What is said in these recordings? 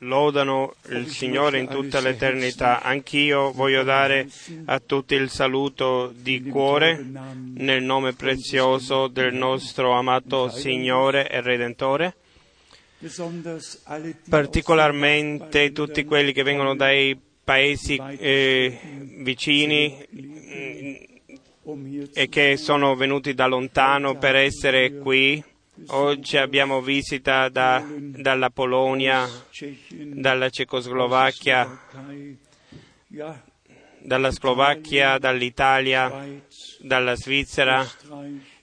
lodano il Signore in tutta l'eternità. Anch'io voglio dare a tutti il saluto di cuore nel nome prezioso del nostro amato Signore e Redentore. Particolarmente tutti quelli che vengono dai paesi eh, vicini mm, e che sono venuti da lontano per essere qui Oggi abbiamo visita da, dalla Polonia, dalla Cecoslovacchia, dalla Slovacchia, dall'Italia, dalla Svizzera,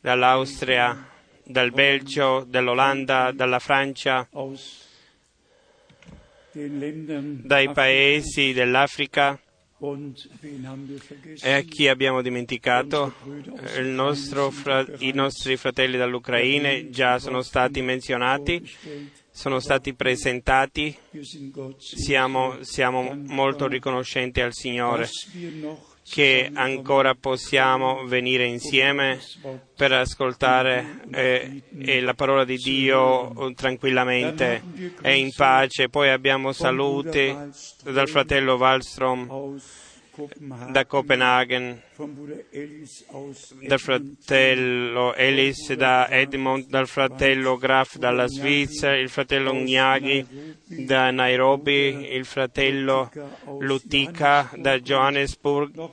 dall'Austria, dal Belgio, dall'Olanda, dalla Francia, dai paesi dell'Africa. E a chi abbiamo dimenticato? Nostro, I nostri fratelli dall'Ucraina già sono stati menzionati, sono stati presentati. Siamo, siamo molto riconoscenti al Signore che ancora possiamo venire insieme per ascoltare eh, eh, la parola di Dio tranquillamente e in pace. Poi abbiamo saluti dal fratello Wallstrom da Copenaghen, dal fratello Ellis da Edmond, dal fratello Graf dalla Svizzera, il fratello Gnaghi da Nairobi, il fratello Lutica da Johannesburg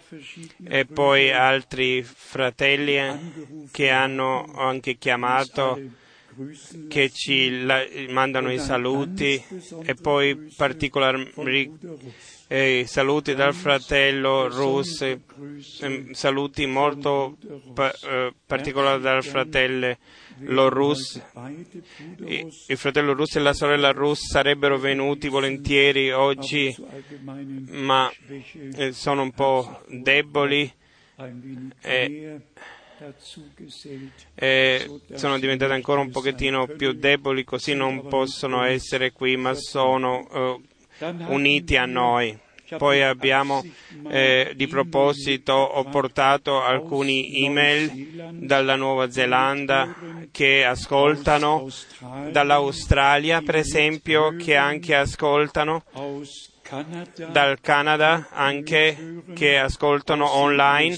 e poi altri fratelli che hanno anche chiamato che ci mandano i saluti e poi particolarmente eh, saluti dal fratello Rus, eh, saluti molto pa- eh, particolari dal fratello Rus. Il fratello Rus e la sorella Rus sarebbero venuti volentieri oggi, ma eh, sono un po' deboli. E, e sono diventate ancora un pochettino più deboli, così non possono essere qui, ma sono uniti a noi. Poi abbiamo eh, di proposito ho portato alcuni email dalla Nuova Zelanda che ascoltano, dall'Australia per esempio che anche ascoltano, dal Canada anche che ascoltano online,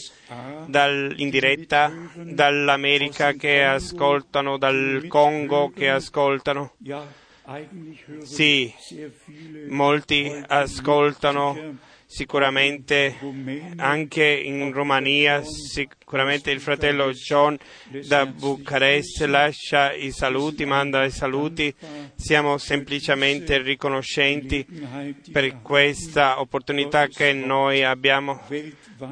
dal, in diretta, dall'America che ascoltano, dal Congo che ascoltano. Sì, molti ascoltano sicuramente anche in Romania, sicuramente il fratello John da Bucarest lascia i saluti, manda i saluti. Siamo semplicemente riconoscenti per questa opportunità che noi abbiamo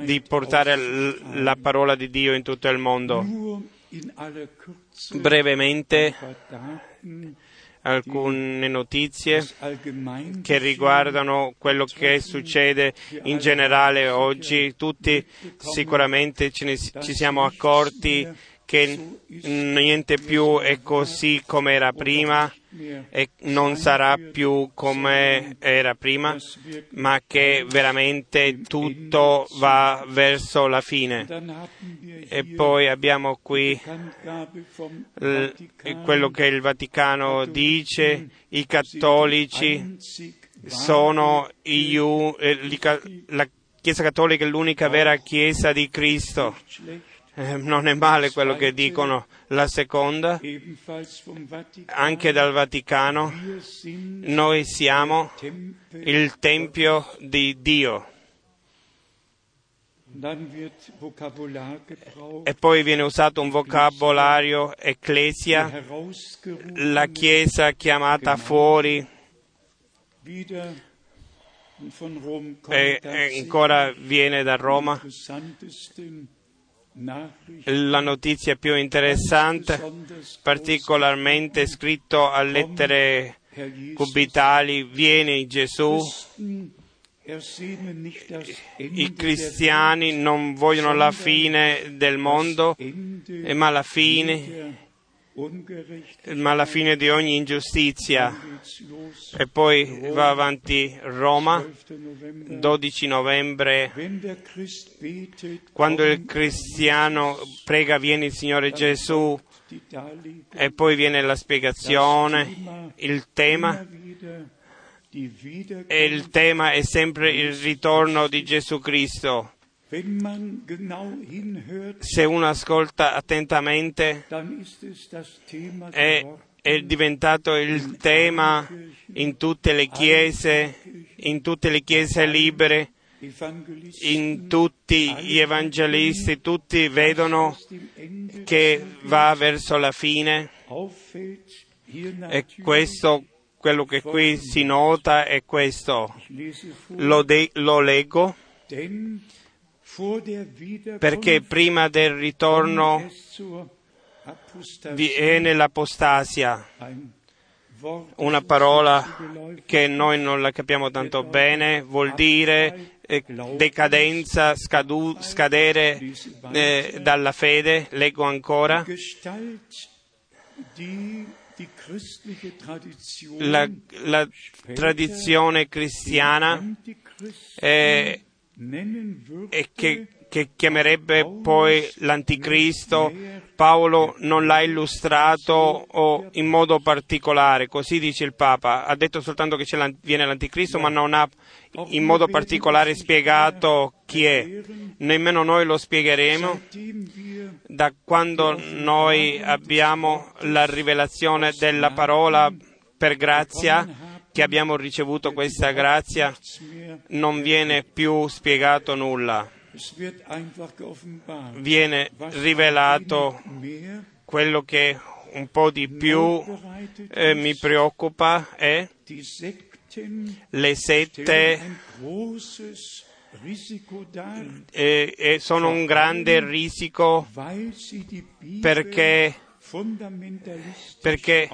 di portare la parola di Dio in tutto il mondo. Brevemente alcune notizie che riguardano quello che succede in generale oggi. Tutti sicuramente ci, ne, ci siamo accorti che niente più è così come era prima e non sarà più come era prima, ma che veramente tutto va verso la fine. E poi abbiamo qui quello che il Vaticano dice, i cattolici sono eh, la Chiesa Cattolica è l'unica vera Chiesa di Cristo eh, non è male quello che dicono. La seconda, anche dal Vaticano, noi siamo il Tempio di Dio. E poi viene usato un vocabolario ecclesia, la Chiesa chiamata fuori. E ancora viene da Roma la notizia più interessante, particolarmente scritto a lettere cubitali, viene Gesù. I cristiani non vogliono la fine del mondo, ma la fine ma alla fine di ogni ingiustizia. E poi va avanti Roma, 12 novembre, quando il cristiano prega viene il Signore Gesù e poi viene la spiegazione, il tema e il tema è sempre il ritorno di Gesù Cristo. Se uno ascolta attentamente, è, è diventato il tema in tutte le chiese, in tutte le chiese libere, in tutti gli evangelisti, tutti vedono che va verso la fine. E questo, quello che qui si nota è questo. Lo, de- lo leggo perché prima del ritorno viene l'apostasia, una parola che noi non la capiamo tanto bene, vuol dire eh, decadenza, scadu- scadere eh, dalla fede, leggo ancora. La, la tradizione cristiana eh, e che, che chiamerebbe poi l'anticristo, Paolo non l'ha illustrato o in modo particolare, così dice il Papa, ha detto soltanto che viene l'anticristo, ma non ha in modo particolare spiegato chi è. Nemmeno noi lo spiegheremo. Da quando noi abbiamo la rivelazione della parola per grazia, che abbiamo ricevuto questa grazia, non viene più spiegato nulla. viene rivelato quello che un po' di più eh, mi preoccupa è le sette eh, sono un grande risico perché perché,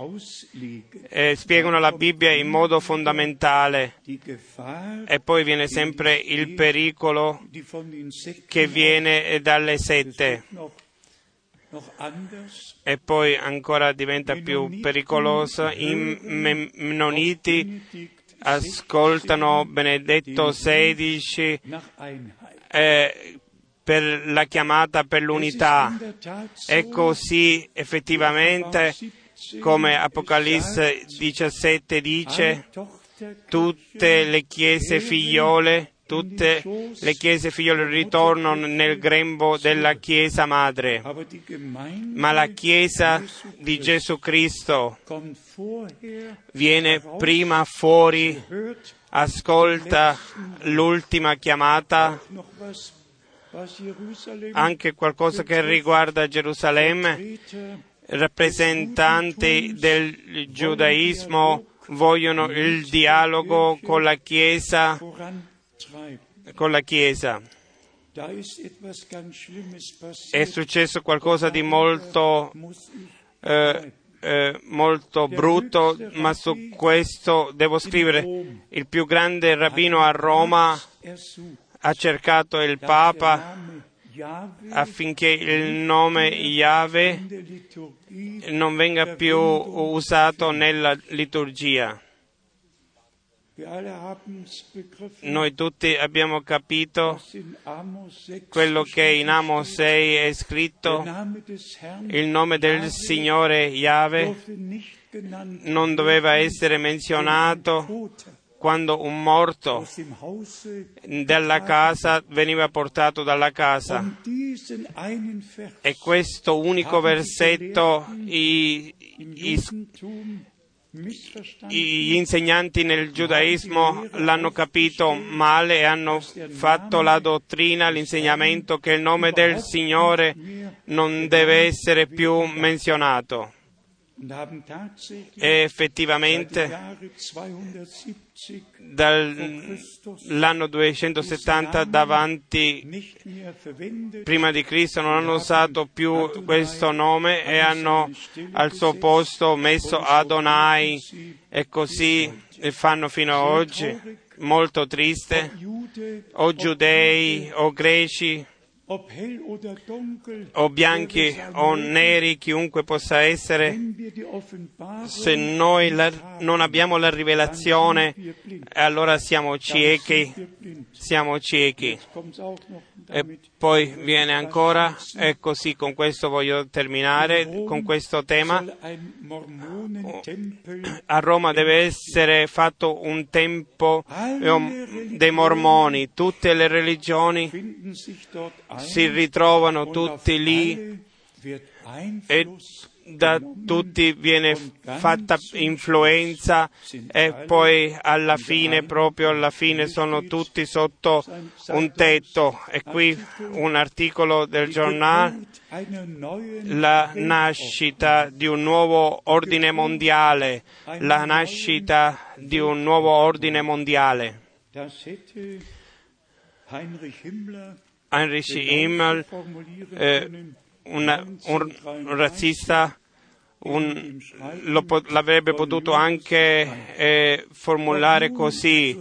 eh, spiegano la Bibbia in modo fondamentale. e poi viene sempre il pericolo che viene dalle sette. E poi ancora diventa più pericolosa. I Me- Mennoniti ascoltano Benedetto XVI eh, per la chiamata per l'unità. È così effettivamente come Apocalisse 17 dice, tutte le chiese figliole, tutte le chiese figliole ritornano nel grembo della chiesa madre, ma la chiesa di Gesù Cristo viene prima fuori, ascolta l'ultima chiamata, anche qualcosa che riguarda Gerusalemme. Rappresentanti del giudaismo vogliono il dialogo con la Chiesa, con la Chiesa. È successo qualcosa di molto, eh, eh, molto brutto, ma su questo devo scrivere. Il più grande rabbino a Roma ha cercato il Papa affinché il nome Yahweh non venga più usato nella liturgia. Noi tutti abbiamo capito was in Amos 6 quello che in Amos 6 è scritto, il nome del Signore Yahweh non doveva essere menzionato quando un morto dalla casa veniva portato dalla casa. E questo unico versetto i, i- gli insegnanti nel giudaismo l'hanno capito male e hanno fatto la dottrina, l'insegnamento che il nome del Signore non deve essere più menzionato. E effettivamente Jahre 270 dall'anno 270 davanti prima di Cristo non hanno usato più questo nome e hanno al suo posto messo Adonai e così fanno fino ad oggi. Molto triste. O giudei o greci o bianchi o neri, chiunque possa essere, se noi la- non abbiamo la rivelazione, allora siamo ciechi, siamo ciechi. E poi viene ancora e così con questo voglio terminare con questo tema. Mormonentempel A Roma deve essere fatto un tempo eh, dei mormoni, tutte le religioni si ritrovano tutti lì e da tutti viene fatta influenza e poi alla fine, proprio alla fine, sono tutti sotto un tetto. E qui un articolo del giornale, la nascita di un nuovo ordine mondiale, la nascita di un nuovo ordine mondiale. Heinrich Himmler eh, un, un razzista, un- po- l'avrebbe potuto anche eh, formulare così,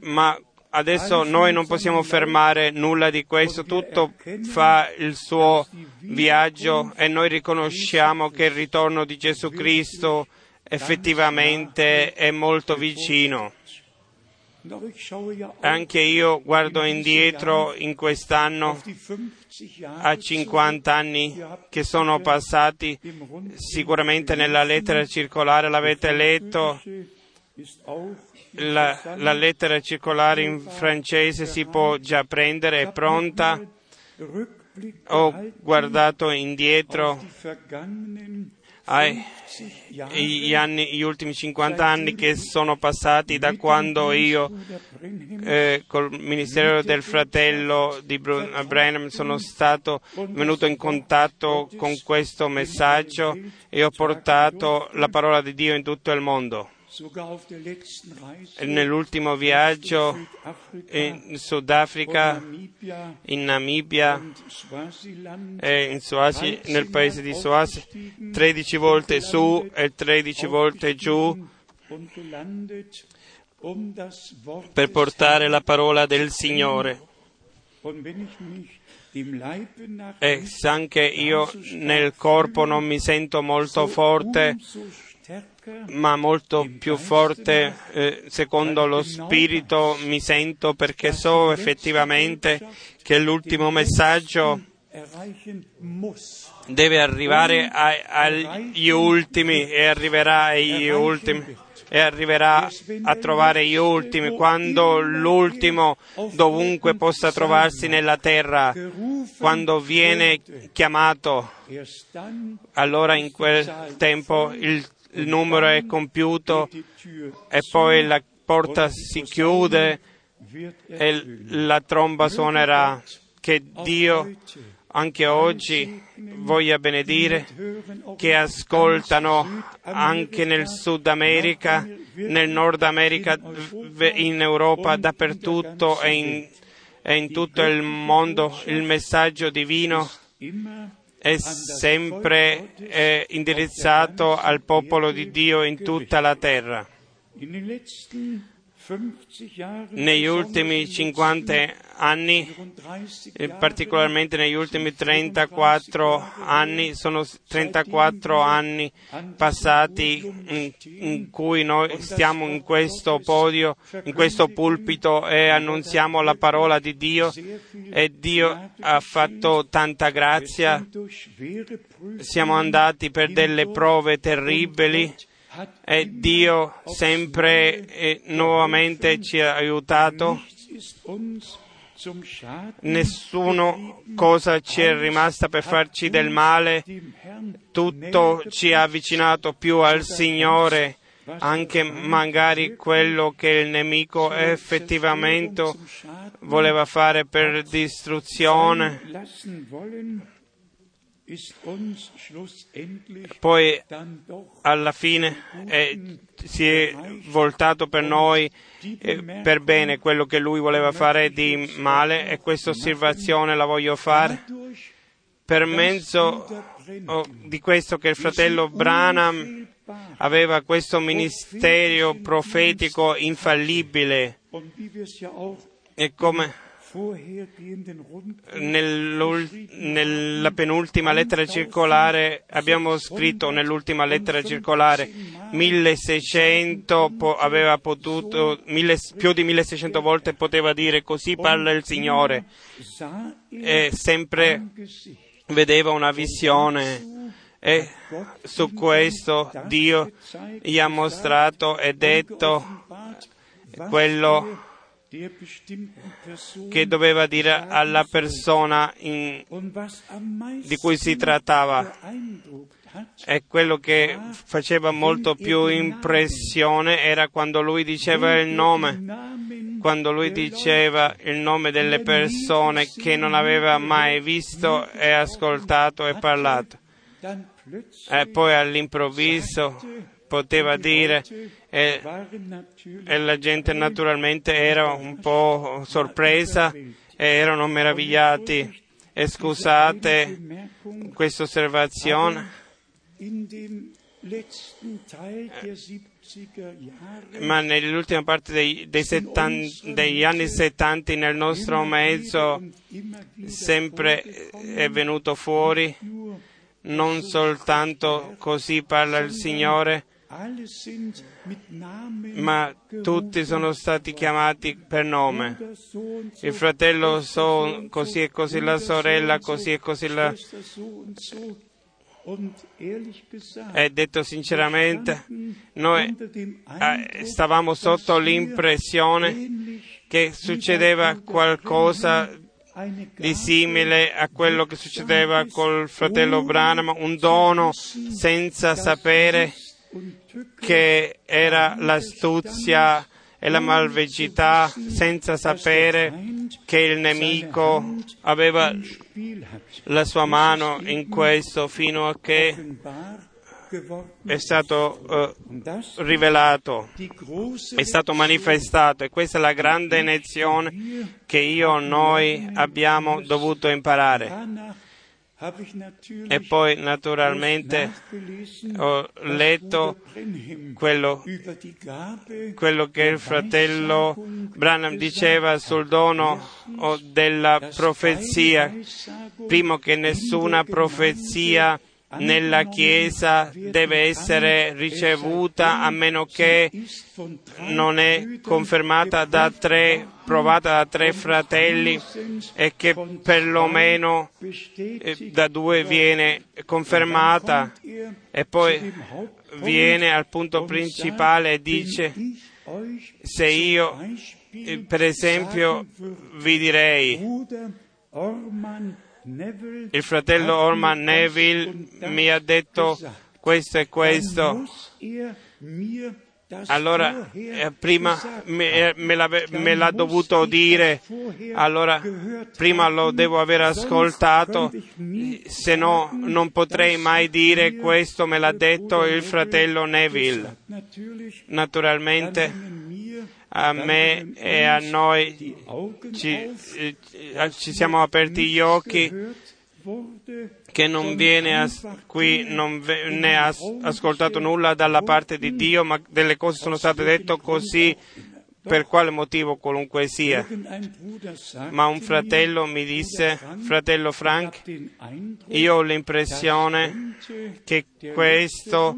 ma adesso noi non possiamo fermare nulla di questo, tutto fa il suo viaggio e noi riconosciamo che il ritorno di Gesù Cristo effettivamente è molto vicino. Anche io guardo indietro in quest'anno auf die 50 Jahre a 50 anni che sono passati, sicuramente nella lettera circolare l'avete letto, la, la lettera circolare in francese si può già prendere, è pronta. Ho guardato indietro. Ai 50 Jahre gli, anni, gli ultimi 50 anni che sono passati da quando io eh, col ministero del fratello di Branham sono stato venuto in contatto con questo messaggio e ho portato la parola di Dio in tutto il mondo. Nell'ultimo viaggio in Sudafrica, in Namibia e in Swasi, nel paese di Swasi, 13 volte su e 13 volte giù um per portare la parola del Signore. E se anche io nel corpo non mi sento molto forte, ma molto più forte eh, secondo lo spirito mi sento perché so effettivamente che l'ultimo messaggio deve arrivare ai- agli ultimi e arriverà agli ultimi e arriverà a trovare gli ultimi quando l'ultimo dovunque possa trovarsi nella terra quando viene chiamato allora in quel tempo il, il numero è compiuto e poi la porta si chiude e la tromba suonerà. Che Dio anche oggi voglia benedire che ascoltano anche nel Sud America, nel Nord America, in Europa, dappertutto e in, e in tutto il mondo il messaggio divino è sempre eh, indirizzato al popolo di Dio in tutta la terra. in den letzten 50 Jahren Negli ultimi 50 anni, und 30 eh, Jahren particolarmente negli ultimi 34 anni, sono 34 anni passati in, cui noi stiamo in questo podio, in questo pulpito e annunziamo la parola di Dio e Dio ha fatto tanta grazia. Siamo andati per delle prove terribili e Dio sempre e nuovamente ci ha aiutato. Nessuno cosa ci è rimasta per farci del male, tutto ci ha avvicinato più al Signore, anche magari quello che il nemico effettivamente voleva fare per distruzione. Poi alla fine eh, si è voltato per noi eh, per bene quello che lui voleva fare di male e questa osservazione la voglio fare per mezzo oh, di questo che il fratello Branham aveva questo ministero profetico infallibile. E come nella penultima lettera circolare abbiamo scritto nell'ultima lettera circolare 1600 po- aveva potuto, più di 1600 volte poteva dire così parla il Signore e sempre vedeva una visione. E su questo Dio gli ha mostrato e detto quello che doveva dire alla persona in- di cui si trattava. e quello che faceva molto più impressione era quando lui diceva il nome, quando lui diceva il nome delle persone che non aveva mai visto e ascoltato e parlato. E poi all'improvviso poteva dire e, e la gente naturalmente era un po' sorpresa e erano meravigliati. E scusate questa osservazione, in dem letzten Teil der 70er Jahre ma nell'ultima parte dei- dei settan- degli anni 70 nel nostro mezzo sempre è venuto fuori non soltanto così parla il Signore, ma tutti sono stati chiamati per nome. Il fratello so così e così, la sorella così e così, la... E detto sinceramente, noi eh, stavamo sotto l'impressione che succedeva qualcosa di simile a quello che succedeva col fratello Branham, un dono senza sapere che era l'astuzia e la malvagità, senza sapere che il nemico aveva la sua mano in questo fino a che è stato eh, rivelato, è stato manifestato e questa è la grande lezione che io noi abbiamo dovuto imparare. E poi naturalmente ho letto quello, quello che il fratello Branham diceva sul dono della profezia. Primo che nessuna profezia nella Chiesa deve essere ricevuta a meno che non è confermata da tre, provata da tre fratelli e che perlomeno eh, da due viene confermata er e poi viene al punto principale e dice se io eh, per esempio vi direi il fratello Orman Neville mi ha detto questo e questo. Allora eh, prima me, eh, me Dann me l'ha dovuto dire, allora prima lo devo aver ascoltato, se no non potrei mai dire questo me l'ha detto il fratello Neville. Naturalmente a me e a noi ci, eh, ci siamo aperti gli occhi che non viene as- qui non ve- ne ha as- ascoltato nulla dalla parte di Dio, ma delle cose sono state dette così per quale motivo qualunque sia. Ma un fratello mi disse, fratello Frank, io ho l'impressione che questo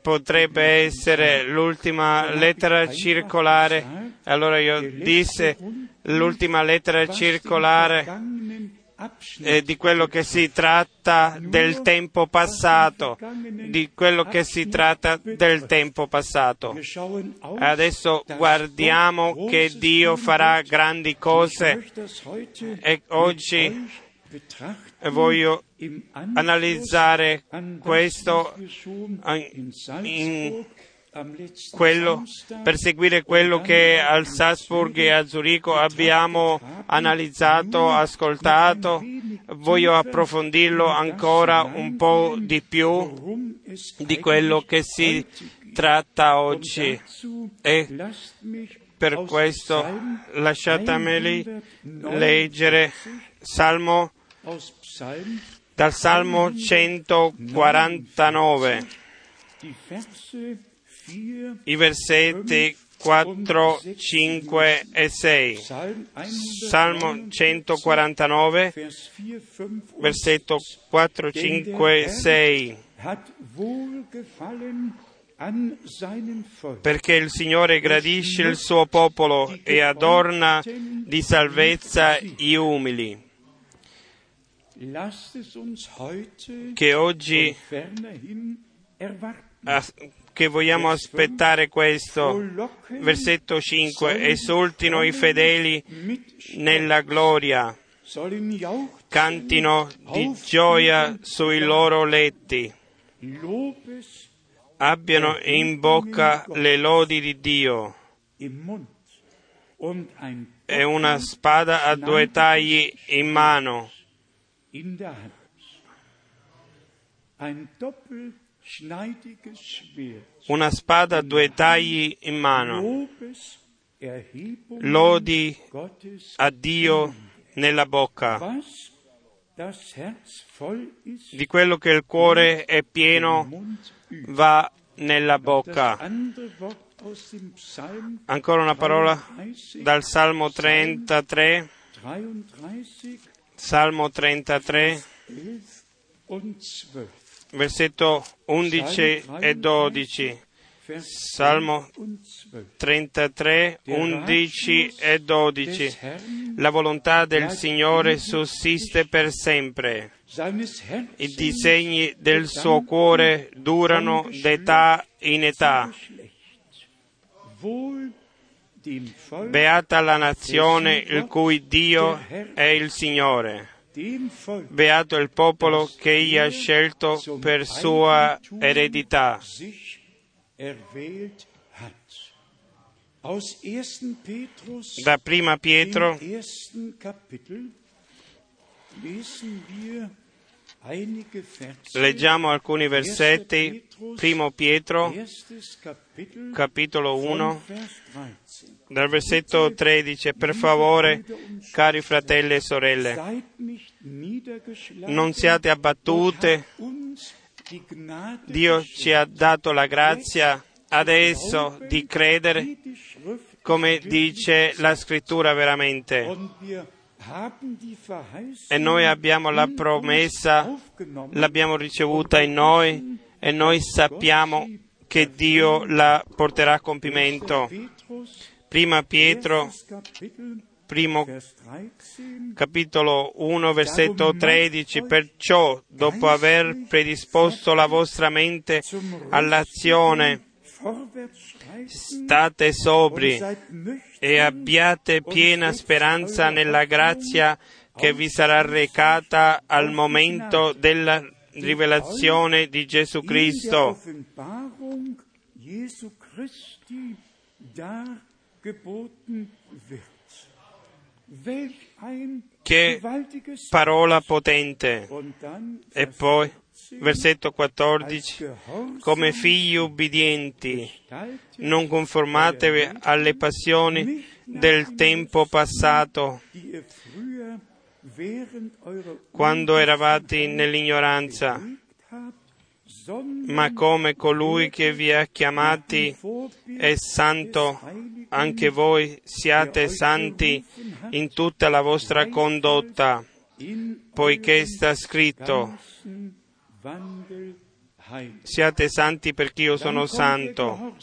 potrebbe essere l'ultima lettera circolare. Allora io disse l'ultima lettera circolare eh, di quello che si tratta del tempo passato, di quello che si tratta del tempo passato. Adesso guardiamo che Dio farà grandi cose e oggi voglio analizzare questo in quello, per seguire quello che al Salzburg e a Zurigo abbiamo analizzato, ascoltato, voglio approfondirlo ancora un po' di più di quello che si tratta oggi. E per questo 149, leggere Salmo, dal Salmo 149, die Verse 4 i versetti 4, 5 e 6. Psalm Salmo 149, Vers 4, 5 und versetto 4, 5 e 6. hat wohlgefallen an seinem Volk. perché il Signore gradisce il suo popolo e adorna di salvezza gli umili. Che oggi che vogliamo aspettare questo. Versetto 5. Esultino i fedeli nella gloria, cantino di gioia sui loro letti, abbiano in bocca le lodi di Dio. e una spada a due tagli in mano, una spada a due tagli in mano. Lodi a Dio nella bocca. Di quello che il cuore è pieno va nella bocca. Ancora una parola 33, dal Salmo 33, 33, Salmo 33, 11 und 12. versetto 11 e 12. Vers Salmo 11 und 12. 33, 11 e 12. Des Herrn, La volontà del Signore sussiste per sempre. I disegni del suo cuore durano d'età in età. Beata la nazione il cui Dio è il Signore. Beato il popolo che egli ha scelto per sua eredità. sich erwählt hat. Aus 1. Petrus, Da prima Pietro, leggiamo alcuni versetti. Primo Pietro, capitolo von 1, Vers 13. dal versetto 13. Per favore, cari fratelli e sorelle, non siate abbattute. Dio ci ha dato la grazia adesso di credere come dice la scrittura veramente. E noi abbiamo la promessa, l'abbiamo ricevuta in noi e noi sappiamo che Dio la porterà a compimento. Prima Pietro, primo Vers 13. capitolo 1, versetto 13. Perciò, dopo aver predisposto la vostra mente all'azione, state sobri e abbiate piena speranza nella grazia che vi sarà recata al momento della rivelazione di Gesù Cristo, Che parola potente. E poi, 14, versetto als 14, gehorsam come figli ubbidienti, non conformatevi alle passioni del tempo passato, quando eravate nell'ignoranza, ma come colui che vi ha chiamati è santo, anche voi siate santi in tutta la vostra condotta, poiché sta scritto. Siate santi perché io sono santo.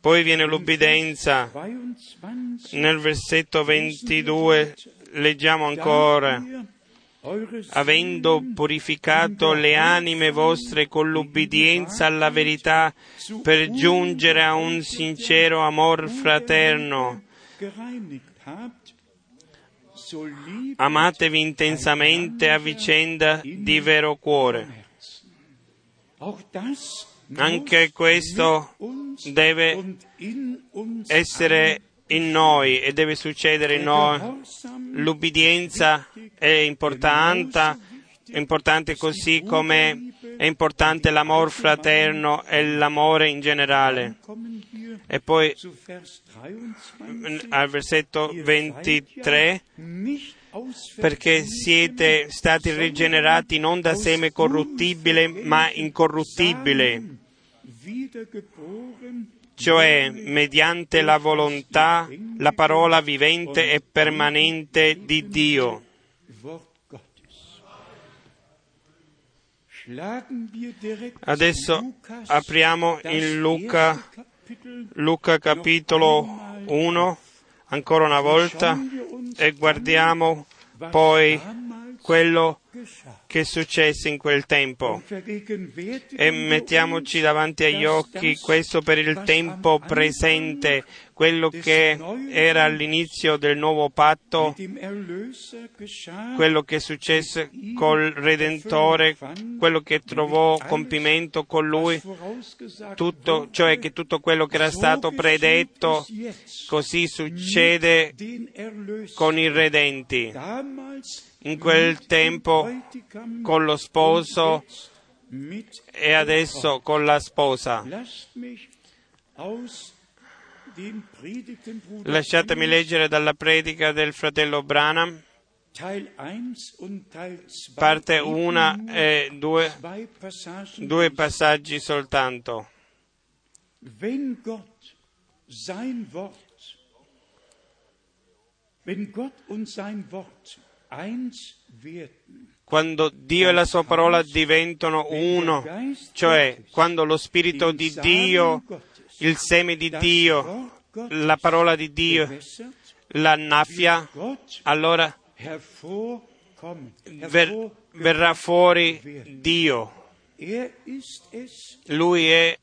Poi viene l'ubbidenza. 22 Nel versetto 22 leggiamo ancora, avendo purificato le anime vostre con l'ubbidienza alla verità per giungere a un sincero amor fraterno. Amatevi intensamente a vicenda di vero cuore. Anche questo deve essere in noi e deve succedere in noi. L'ubbidienza è importante, è importante così come è importante l'amor fraterno e l'amore in generale. E poi al versetto 23 perché siete stati rigenerati non da seme corruttibile ma incorruttibile, cioè mediante la volontà, la parola vivente e permanente di Dio. Adesso apriamo in Luca. Luca capitolo 1, ancora una volta, e guardiamo poi quello. Che successe in quel tempo. E mettiamoci davanti agli occhi questo per il tempo presente, quello che era all'inizio del nuovo patto, quello che successe col Redentore, quello che trovò compimento con lui, tutto, cioè che tutto quello che era stato predetto, così succede con i redenti. In quel tempo con lo sposo e adesso con la sposa. Lasciatemi leggere dalla predica del fratello Branham, Teil 1 und Teil 2 parte eben 1 nur e 2, zwei Passagen due passaggi soltanto. Wenn Gott und sein Quando Dio e la sua parola diventano uno, cioè quando lo Spirito di Dio, il seme di Dio, la parola di Dio, l'annaffia, allora ver- verrà fuori Dio. er Lui è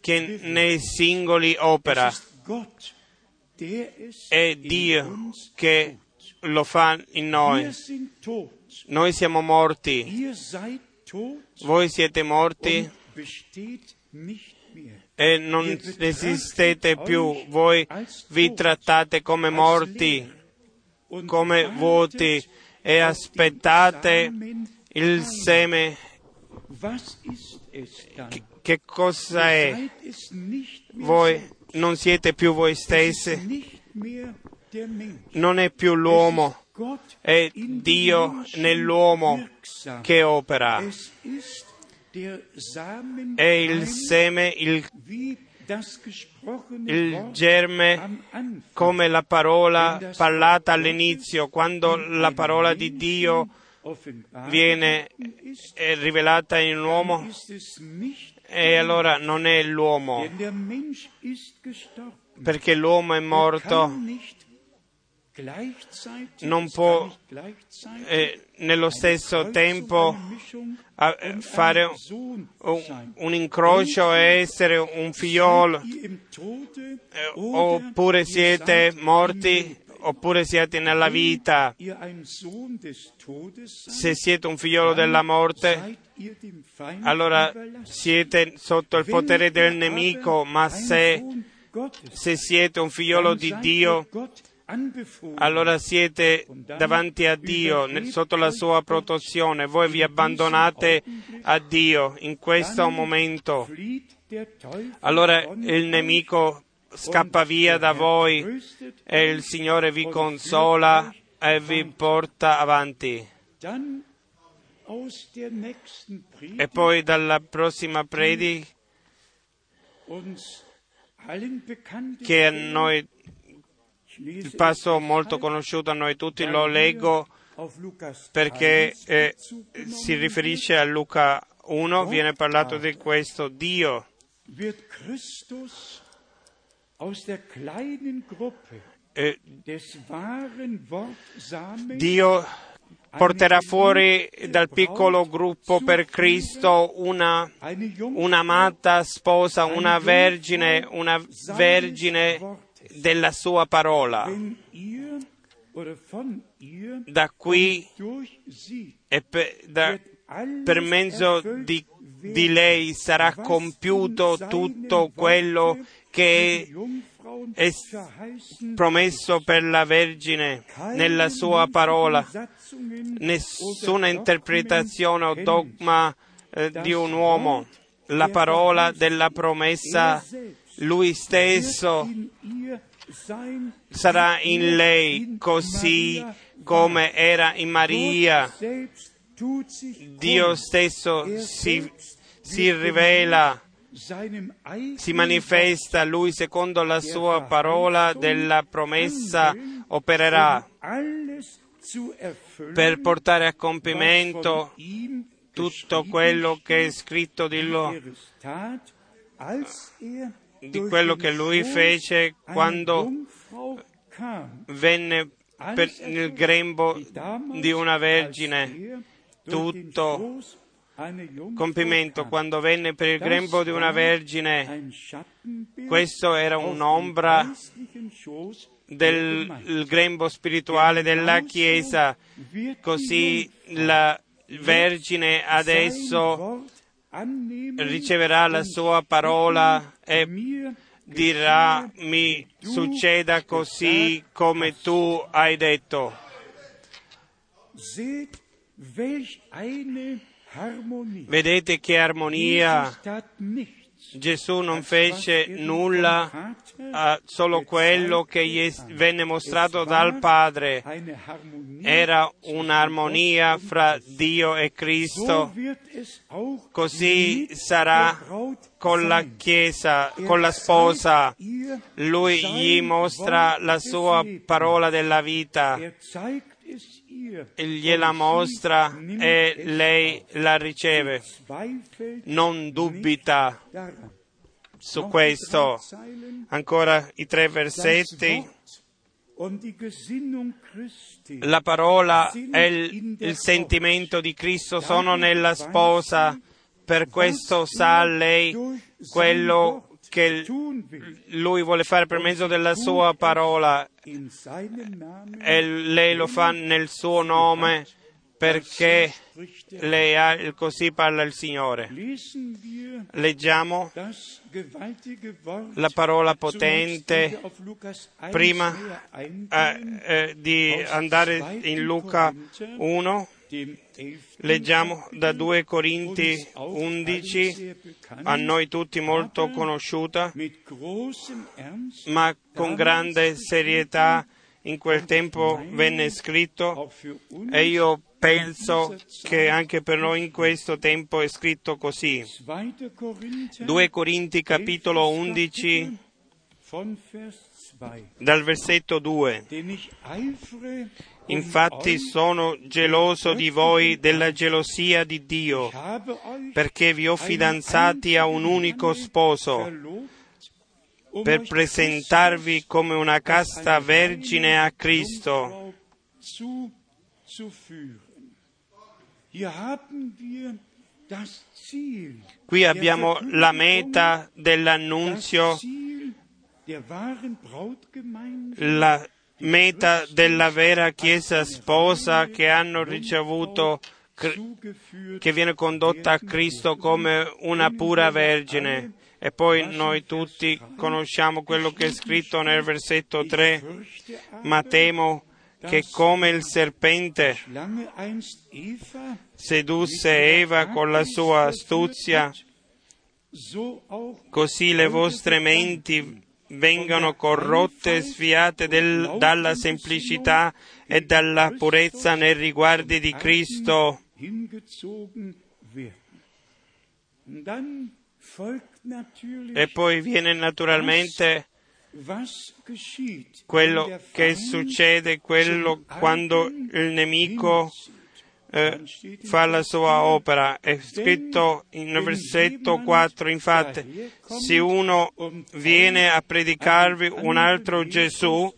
che nei singoli opera. È Dio che lo fa in noi. Noi siamo morti, voi siete morti e non esistete più. Voi vi trattate come morti, come vuoti e aspettate il seme. Che- cosa è? Voi. Non siete più voi stessi, non è più l'uomo, è Dio nell'uomo che opera. È il seme, il, il germe come la parola parlata all'inizio, quando la parola di Dio viene è rivelata in un uomo e allora non è l'uomo, perché l'uomo è Er morto Non può, kann nicht gleichzeitig e nello stesso tempo und fare un, un incrocio e essere un figliolo, eh, oppure siete morti. Oppure siete nella vita. Se siete un figliolo della morte, allora siete sotto il potere del nemico, ma se, se siete un figliolo di Dio, allora siete davanti a Dio, sotto la sua protezione, voi vi abbandonate a Dio in questo momento. Allora il nemico scappa via da voi e il Signore vi consola e vi porta avanti. E poi dalla prossima predica che a noi, il passo molto conosciuto a noi tutti, lo leggo perché 1 eh, si riferisce a Luca 1, viene parlato di questo. Dio eh, Dio porterà fuori dal piccolo gruppo per Cristo una, un'amata sposa, una vergine, una vergine della sua parola. Da qui e per, da- per mezzo di, di lei sarà compiuto tutto quello che è promesso per la Vergine nella sua parola. Nessuna interpretazione o dogma eh, di un uomo. La parola della promessa, lui stesso sarà in lei così come era in Maria. Dio stesso si, si rivela, si manifesta, lui secondo la sua parola della promessa opererà per portare a compimento tutto quello che è scritto di lui, er er di quello che lui fece quando venne per il grembo Wie damals, di una vergine. er tutto compimento, quando venne per il grembo di una vergine. Questo era un'ombra del grembo spirituale della Chiesa. Così la Vergine adesso riceverà la sua parola e dirà mi succeda così come tu hai detto. Vedete che armonia. Gesù non fece er nulla, ah, solo quello che gli venne mostrato dal Padre. Era un'armonia fra Dio e Cristo. Così sarà con la. Chiesa, Er con la sposa. Lui gli mostra la sua parola della vita, e gliela mostra e lei la riceve. Non dubita su questo. Ancora i tre versetti. La parola e il, il sentimento di Cristo sono nella sposa, per questo sa lei quello che lui vuole fare per mezzo della sua parola e lei lo fa nel suo nome perché er. lei ha, così parla il Signore. Leggiamo la parola potente wir auf Lukas 1 prima eh, eh, di andare in Luca 1. Dem 11. Leggiamo da 2 uns Corinti auch 11, allen sehr bekannt, a noi tutti molto conosciuta, ma con grande serietà in quel tempo venne scritto e io penso che anche per noi in questo tempo è scritto così. 2. Korinther 2 Corinti capitolo 11 von Vers 2. dal versetto 2. Infatti sono geloso di voi della gelosia di Dio, perché vi ho fidanzati a un unico sposo, per presentarvi come una casta vergine a Cristo. Qui abbiamo la meta dell'annunzio, la meta della vera Chiesa sposa che hanno ricevuto, che viene condotta a Cristo come una pura vergine. E poi noi tutti conosciamo quello che è scritto nel versetto 3, fürchte ma temo che come il serpente sedusse Eva con la sua astuzia, così le vostre menti vengano corrotte e sviate del- dalla semplicità e dalla purezza nei riguardi di Cristo. E poi viene naturalmente quello che succede, quello quando il nemico. Eh, fa la sua 4, opera. È scritto in versetto 4, infatti, se uno viene a predicarvi un altro Gesù,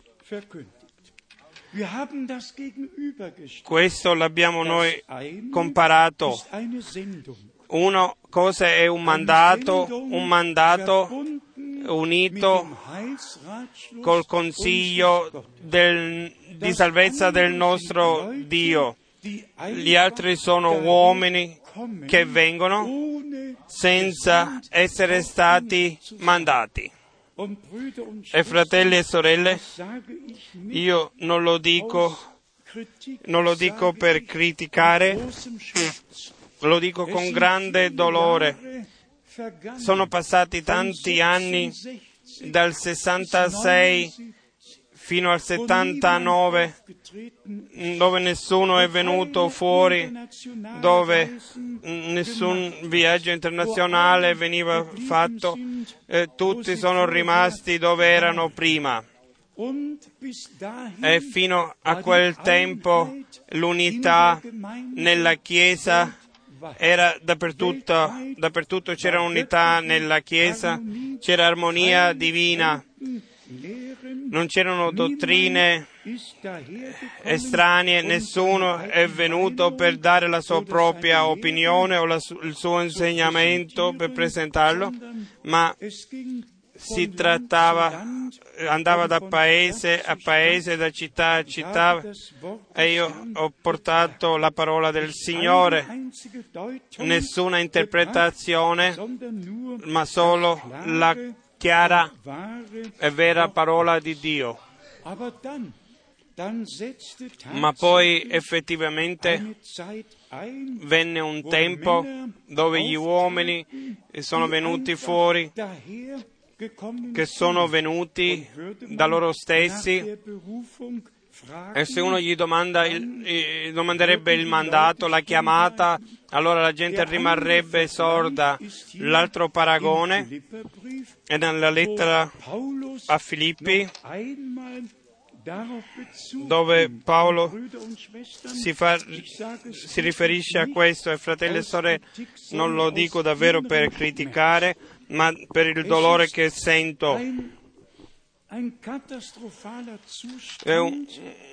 questo l'abbiamo noi comparato. Uno cosa è un mandato, un mandato unito col consiglio del- di salvezza del nostro Dio. Gli altri sono uomini che vengono senza essere stati mandati. E fratelli e sorelle, io non lo dico, non lo dico per criticare, lo dico con grande dolore. Sono passati tanti anni dal 66 fino al 79 dove nessuno è venuto fuori, dove nessun viaggio internazionale veniva fatto, eh, tutti sono rimasti dove erano prima. E fino a quel tempo l'unità nella Chiesa era dappertutto, dappertutto c'era unità nella Chiesa, c'era armonia divina, non c'erano dottrine estranee, nessuno è venuto per dare la sua propria opinione o su- il suo insegnamento per presentarlo, ma si trattava, andava da paese a paese, da città a città e io ho portato la parola del Signore, nessuna interpretazione, ma solo la chiara e vera parola di Dio. Ma poi effettivamente venne un tempo dove gli uomini sono venuti fuori, che sono venuti da loro stessi e se uno gli domanda il, domanderebbe il mandato, la chiamata, allora la gente rimarrebbe sorda. L'altro paragone è nella lettera a Filippi, dove Paolo si, fa, si riferisce a questo e fratelli e sorelle, non lo dico davvero per criticare, ma per il dolore che sento. È un,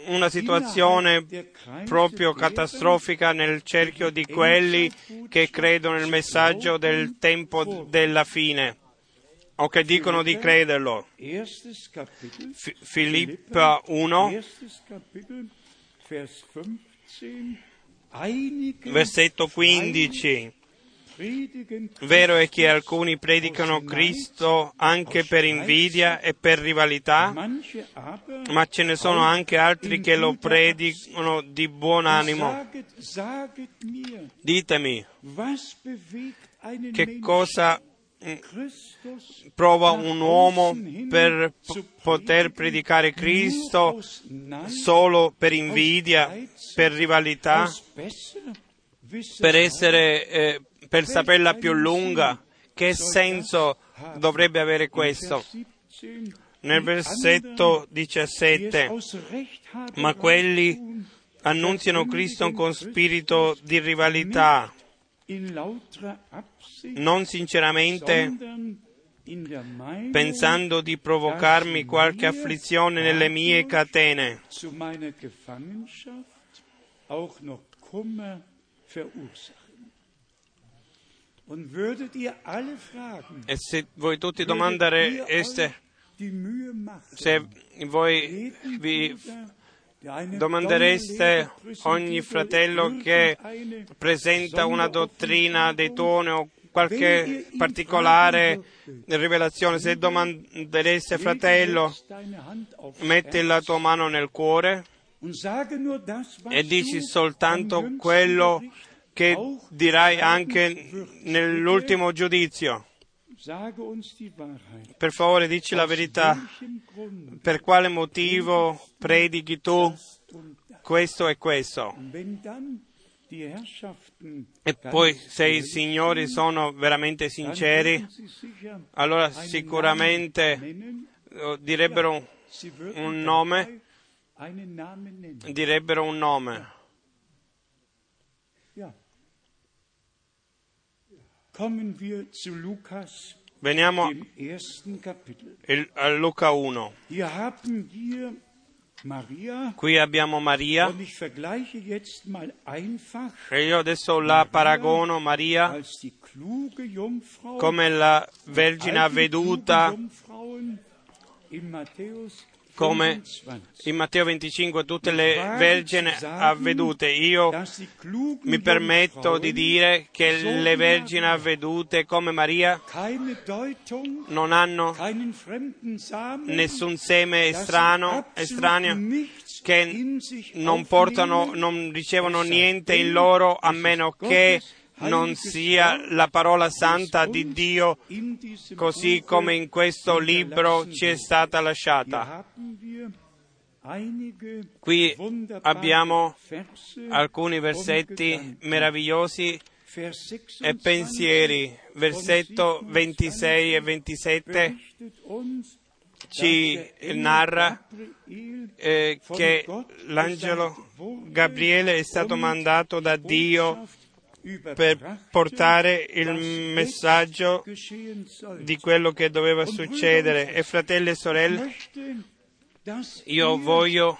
una situazione proprio catastrofica nel cerchio di quelli che credono nel messaggio del tempo della fine o che dicono di crederlo. Fi- Filippa 1, versetto 15. Vero è che alcuni predicano Cristo anche per invidia e per rivalità, ma ce ne sono anche altri che lo predicano di buon animo. Ditemi, che cosa prova un uomo per p- poter predicare Cristo solo per invidia, per rivalità, per essere eh, per saperla più lunga, che senso dovrebbe avere questo? Nel versetto 17, ma quelli annunziano Cristo con spirito di rivalità, non sinceramente pensando di provocarmi qualche afflizione nelle mie catene. E se voi tutti domandereste, se voi vi domandereste ogni fratello che presenta una dottrina dei toni o qualche particolare rivelazione, se domandereste fratello, metti la tua mano nel cuore e dici soltanto quello che dirai anche nell'ultimo giudizio. Per favore, dici la verità. Per quale motivo predichi tu questo e questo? E poi se i signori sono veramente sinceri, allora sicuramente direbbero un nome, direbbero un nome. Veniamo a Luca 1. Qui abbiamo Maria. E io adesso la paragono Maria come la Vergine avveduta come in Matteo 25 tutte le vergini avvedute. Io mi permetto di dire che le vergini avvedute come Maria non hanno nessun seme estraneo, estraneo che non portano, non ricevono niente in loro a meno che non sia la parola santa di Dio così come in questo libro ci è stata lasciata. Qui abbiamo alcuni versetti meravigliosi e pensieri. Versetto 26 e 27 ci narra eh, che l'angelo Gabriele è stato mandato da Dio per portare il messaggio di quello che doveva succedere. E fratelli e sorelle, io voglio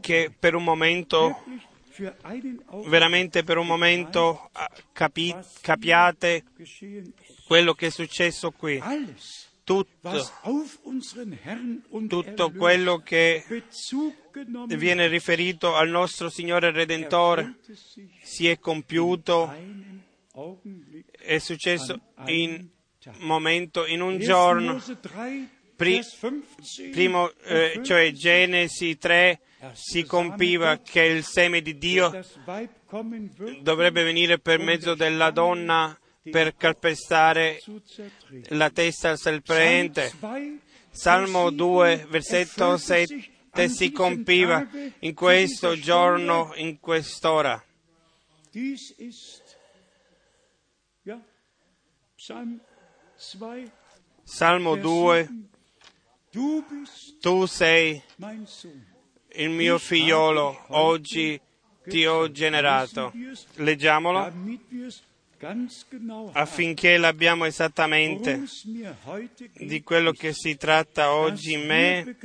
che per un momento, veramente per un momento, capi- capiate quello che è successo qui. Tutto, tutto quello che viene riferito al nostro Signore Redentore si è compiuto, è successo in momento, in un giorno. Pri, primo, eh, cioè Genesi 3, si compiva che il seme di Dio dovrebbe venire per mezzo della donna per calpestare la testa al serpente. Salmo 2, versetto 7 si compiva in questo giorno, in quest'ora. Salmo 2, tu sei il mio figliolo, oggi ti ho generato. Leggiamolo affinché l'abbiamo esattamente di quello che si tratta oggi in me,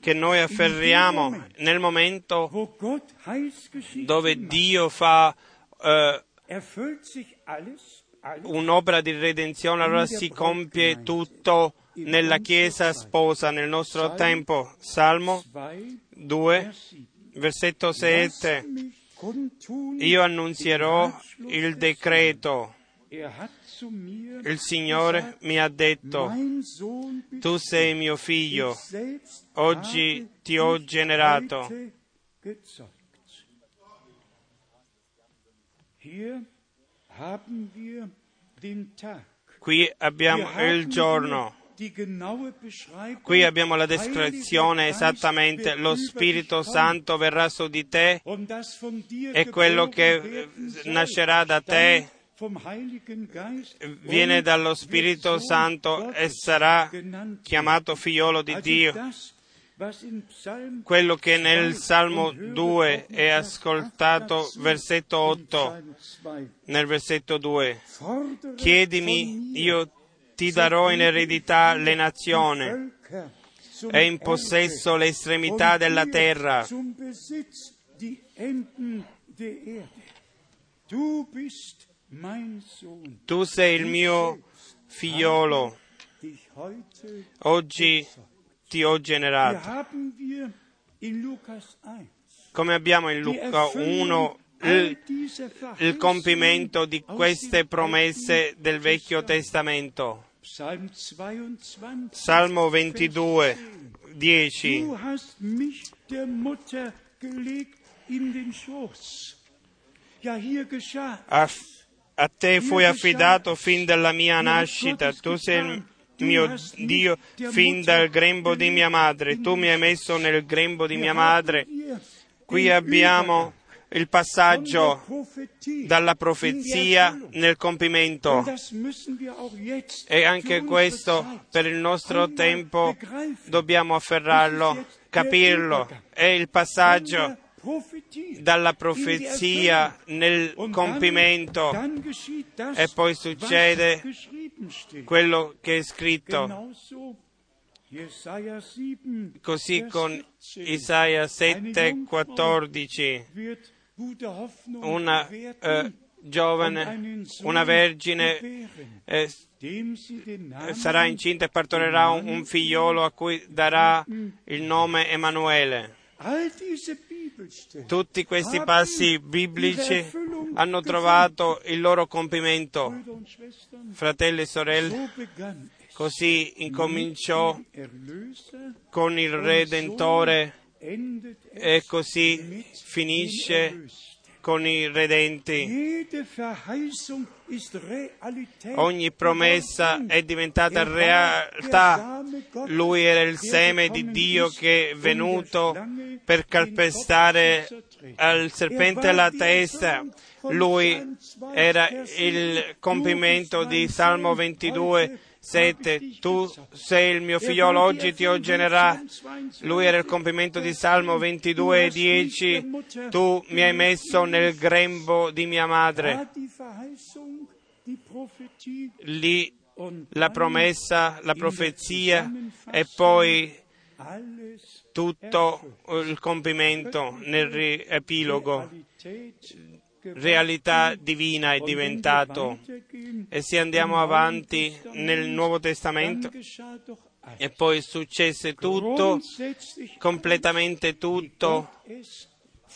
che noi afferriamo nel momento dove Dio fa eh, un'opera di redenzione, allora si compie tutto nella Chiesa sposa nel nostro tempo. Salmo 2, versetto 7. Io annunzierò il decreto. Il Signore mi ha detto, tu sei mio figlio, oggi ti ho generato. Qui abbiamo il giorno. Qui abbiamo la descrizione esattamente, lo Spirito Santo verrà su di te e quello che nascerà da te viene dallo Spirito Santo e sarà chiamato figliolo di Dio. Quello che nel Salmo 2 è ascoltato, versetto 8, nel versetto 2, chiedimi, io ti darò in eredità le nazioni e in possesso le estremità della terra. Tu sei il mio figliolo. Oggi ti ho generato. Come abbiamo in Luca 1 il, il compimento di queste promesse del Vecchio Testamento. Salmo 22, 10. A, a te fui affidato fin dalla mia nascita, tu sei il mio Dio fin dal grembo di mia madre, tu mi hai messo nel grembo di mia madre. Qui abbiamo il passaggio dalla profezia nel compimento. E anche questo per il nostro tempo dobbiamo afferrarlo, capirlo. È il passaggio dalla profezia nel compimento. e poi succede quello che è scritto. Così con Isaia 7:14 una eh, giovane, una vergine eh, sarà incinta e partorirà un, un figliolo a cui darà il nome Emanuele. Tutti questi passi biblici hanno trovato il loro compimento. Fratelli e sorelle, così incominciò con il Redentore e così finisce con i redenti. Ogni promessa è diventata realtà. Lui era il seme di Dio che è venuto per calpestare al serpente la testa. Lui era il compimento di Salmo 22, 7. Tu sei il mio figliolo, oggi ti generà. Lui era il compimento di Salmo 22, 10. Tu mi hai messo nel grembo di mia madre. Lì la promessa, la profezia e poi tutto il compimento nel riepilogo. Realtà divina è diventato. E se andiamo avanti nel Nuovo Testamento, e poi successe tutto, completamente tutto,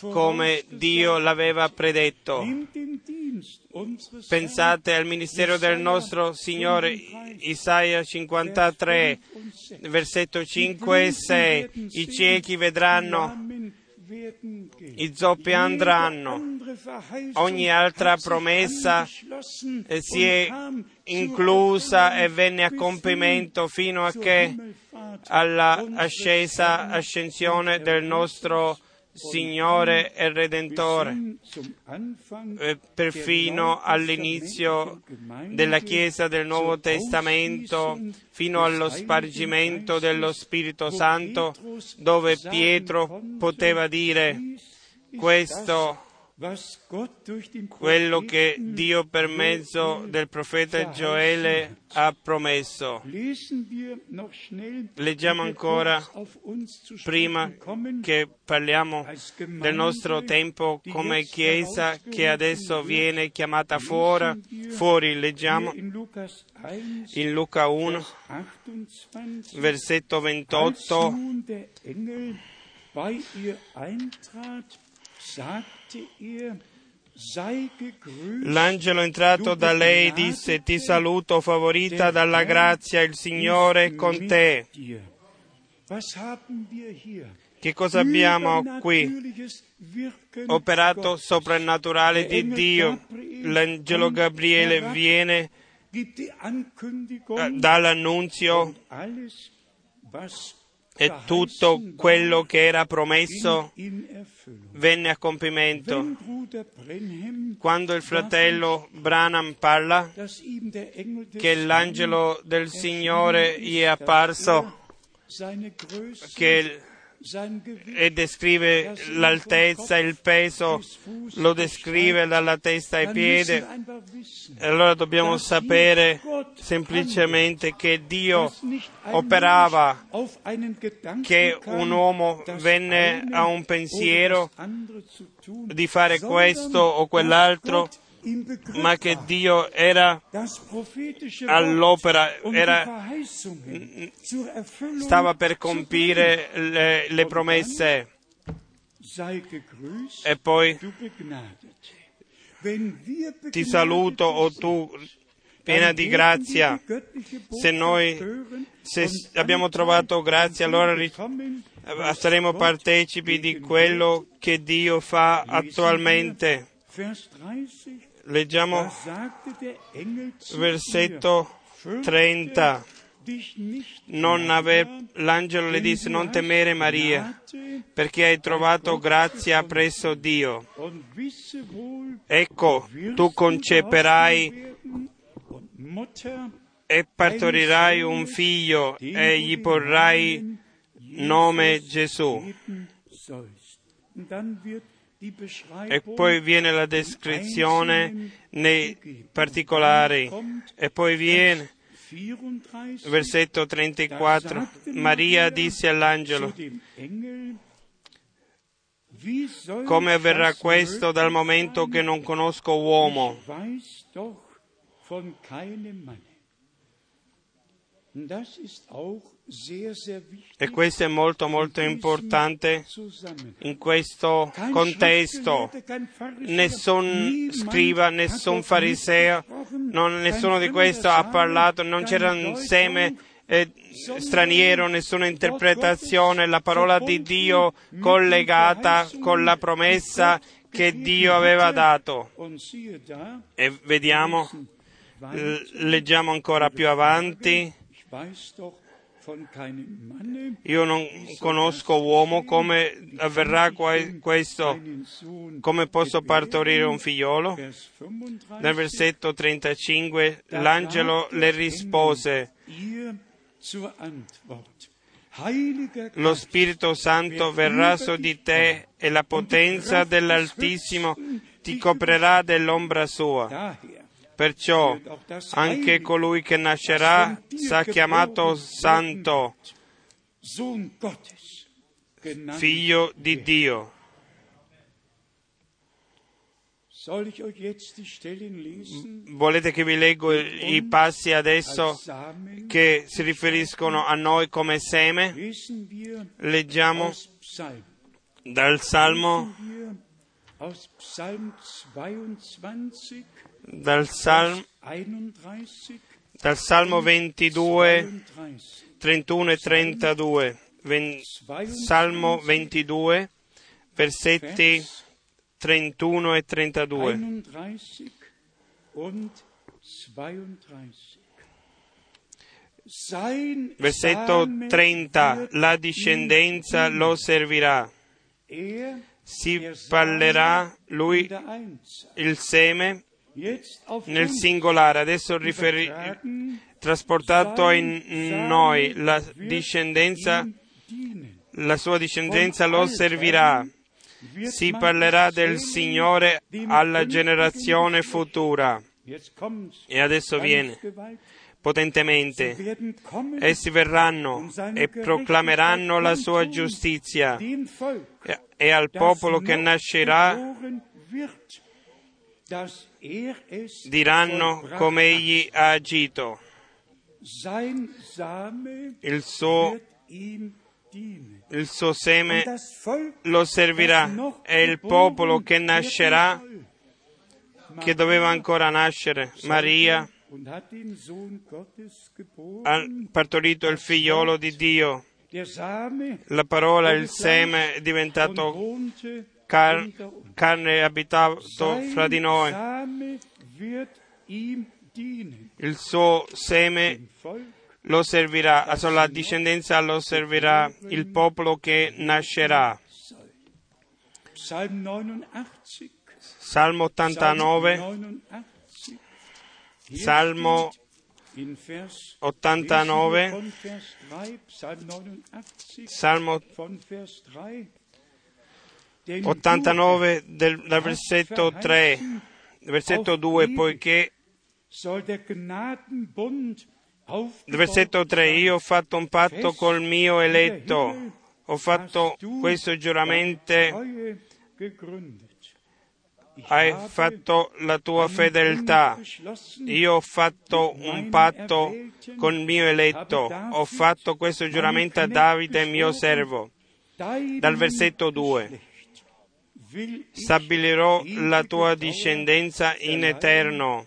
come Dio l'aveva predetto. Pensate al ministero del nostro Signore Isaia 53, versetto 5 e 6. I ciechi vedranno, i zoppi andranno. Ogni altra promessa si è inclusa e venne a compimento fino a che alla ascesa, ascensione del nostro Signore e Redentore, perfino all'inizio della Chiesa del Nuovo Testamento, fino allo spargimento dello Spirito Santo, dove Pietro poteva dire questo quello che Dio per mezzo del profeta Gioele ha promesso. Leggiamo ancora prima che parliamo del nostro tempo come Chiesa che adesso viene chiamata fuori. fuori. Leggiamo in Luca 1, versetto 28. L'angelo entrato da lei disse, ti saluto favorita dalla grazia, il Signore è con te. Che cosa abbiamo qui? Operato soprannaturale di Dio. L'angelo Gabriele viene, dà l'annunzio e tutto quello che era promesso venne a compimento. Quando il fratello Branham parla che l'angelo del Signore gli è apparso, che e descrive l'altezza, il peso, lo descrive dalla testa ai piedi. E allora dobbiamo sapere semplicemente che Dio operava, che un uomo venne a un pensiero di fare questo o quell'altro ma che Dio era all'opera, era, stava per compire le, le promesse. E poi ti saluto, o oh tu piena di grazia. Se noi se abbiamo trovato grazia, allora saremo partecipi di quello che Dio fa attualmente. Leggiamo versetto 30. Aver, l'angelo le disse non temere Maria, perché hai trovato grazia presso Dio. Ecco, tu conceperai e partorirai un figlio e gli porrai nome Gesù. E poi viene la descrizione nei particolari. E poi viene, versetto 34, Maria disse all'angelo, come avverrà questo dal momento che non conosco uomo? E questo è molto molto importante in questo contesto. Nessun scriva, nessun fariseo, non, nessuno di questo ha parlato, non c'era un seme eh, straniero, nessuna interpretazione, la parola di Dio collegata con la promessa che Dio aveva dato. E vediamo, leggiamo ancora più avanti Io non conosco uomo come avverrà que- questo, come posso partorire un figliolo. Vers 35. Nel versetto 35 l'angelo le rispose, lo Spirito Santo verrà su di te e la potenza dell'Altissimo ti coprirà dell'ombra sua. Perciò anche colui che nascerà sarà chiamato santo, figlio di Dio. Volete che vi leggo i passi adesso che si riferiscono a noi come seme? Leggiamo dal Salmo, Lesen wir aus Psalm 22, dal Salm- 31, dal Salmo 22, 32. 31 e 32. Ven- Salmo 22, versetti Vers 31 e 32. 31 und 32. Sein Versetto Same 30. wird La discendenza lo servirà. Er, Si parlerà lui il seme nel singolare, adesso riferi- trasportato in noi, la discendenza, la sua discendenza lo servirà. Si parlerà del Signore alla generazione futura. E adesso viene. potentemente. Essi verranno e proclameranno la sua giustizia. e- al popolo che nascerà er diranno come egli ha agito. Il suo, il suo seme lo servirà. e il popolo che nascerà, che doveva ancora nascere, Maria, ha partorito il figliolo di Dio. La parola, il seme è diventato car- carne abitato fra di noi. Il suo seme lo servirà, la discendenza lo servirà il popolo che nascerà. Psalm 89. Salmo Psalm 89, 89. Hier Salmo steht in Vers, 89, lesen wir von Vers 3, Psalm 89, Salmo 89 del, dal versetto 3, versetto 2, poiché, versetto 3, sein. io ho fatto un patto col mio eletto, ho fatto questo giuramento, hai fatto la tua fedeltà. Io ho fatto un patto col mio eletto, ho fatto questo giuramento a Davide, mio servo. Dal versetto 2. Stabilirò la tua discendenza in eterno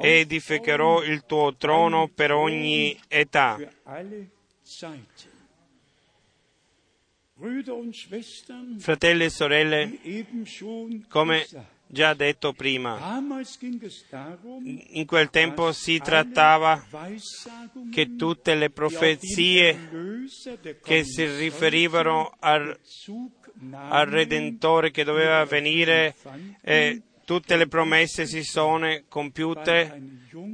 e edificherò il tuo trono per ogni età. Fratelli e sorelle, come già detto prima, in quel tempo si trattava che tutte le profezie che si riferivano al, al Redentore che doveva venire, e tutte le promesse si sono compiute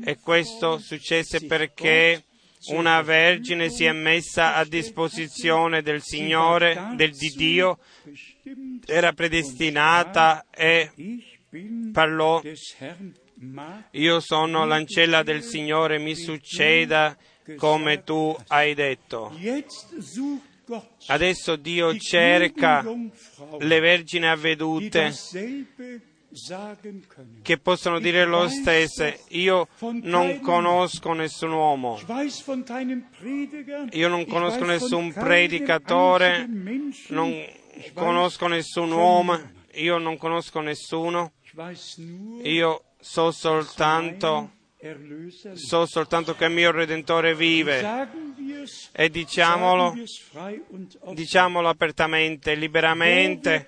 e questo successe perché una vergine si è messa a disposizione del Signore, del di Dio, era predestinata e parlò, io sono l'ancella del Signore, mi succeda come tu hai detto. Adesso Dio cerca le vergini avvedute. Che possono dire lo stesso. Io non conosco nessun uomo, io non conosco nessun predicatore, non conosco nessun uomo, io non conosco nessuno, io so soltanto, so soltanto che il mio Redentore vive. E diciamolo, diciamolo apertamente, liberamente,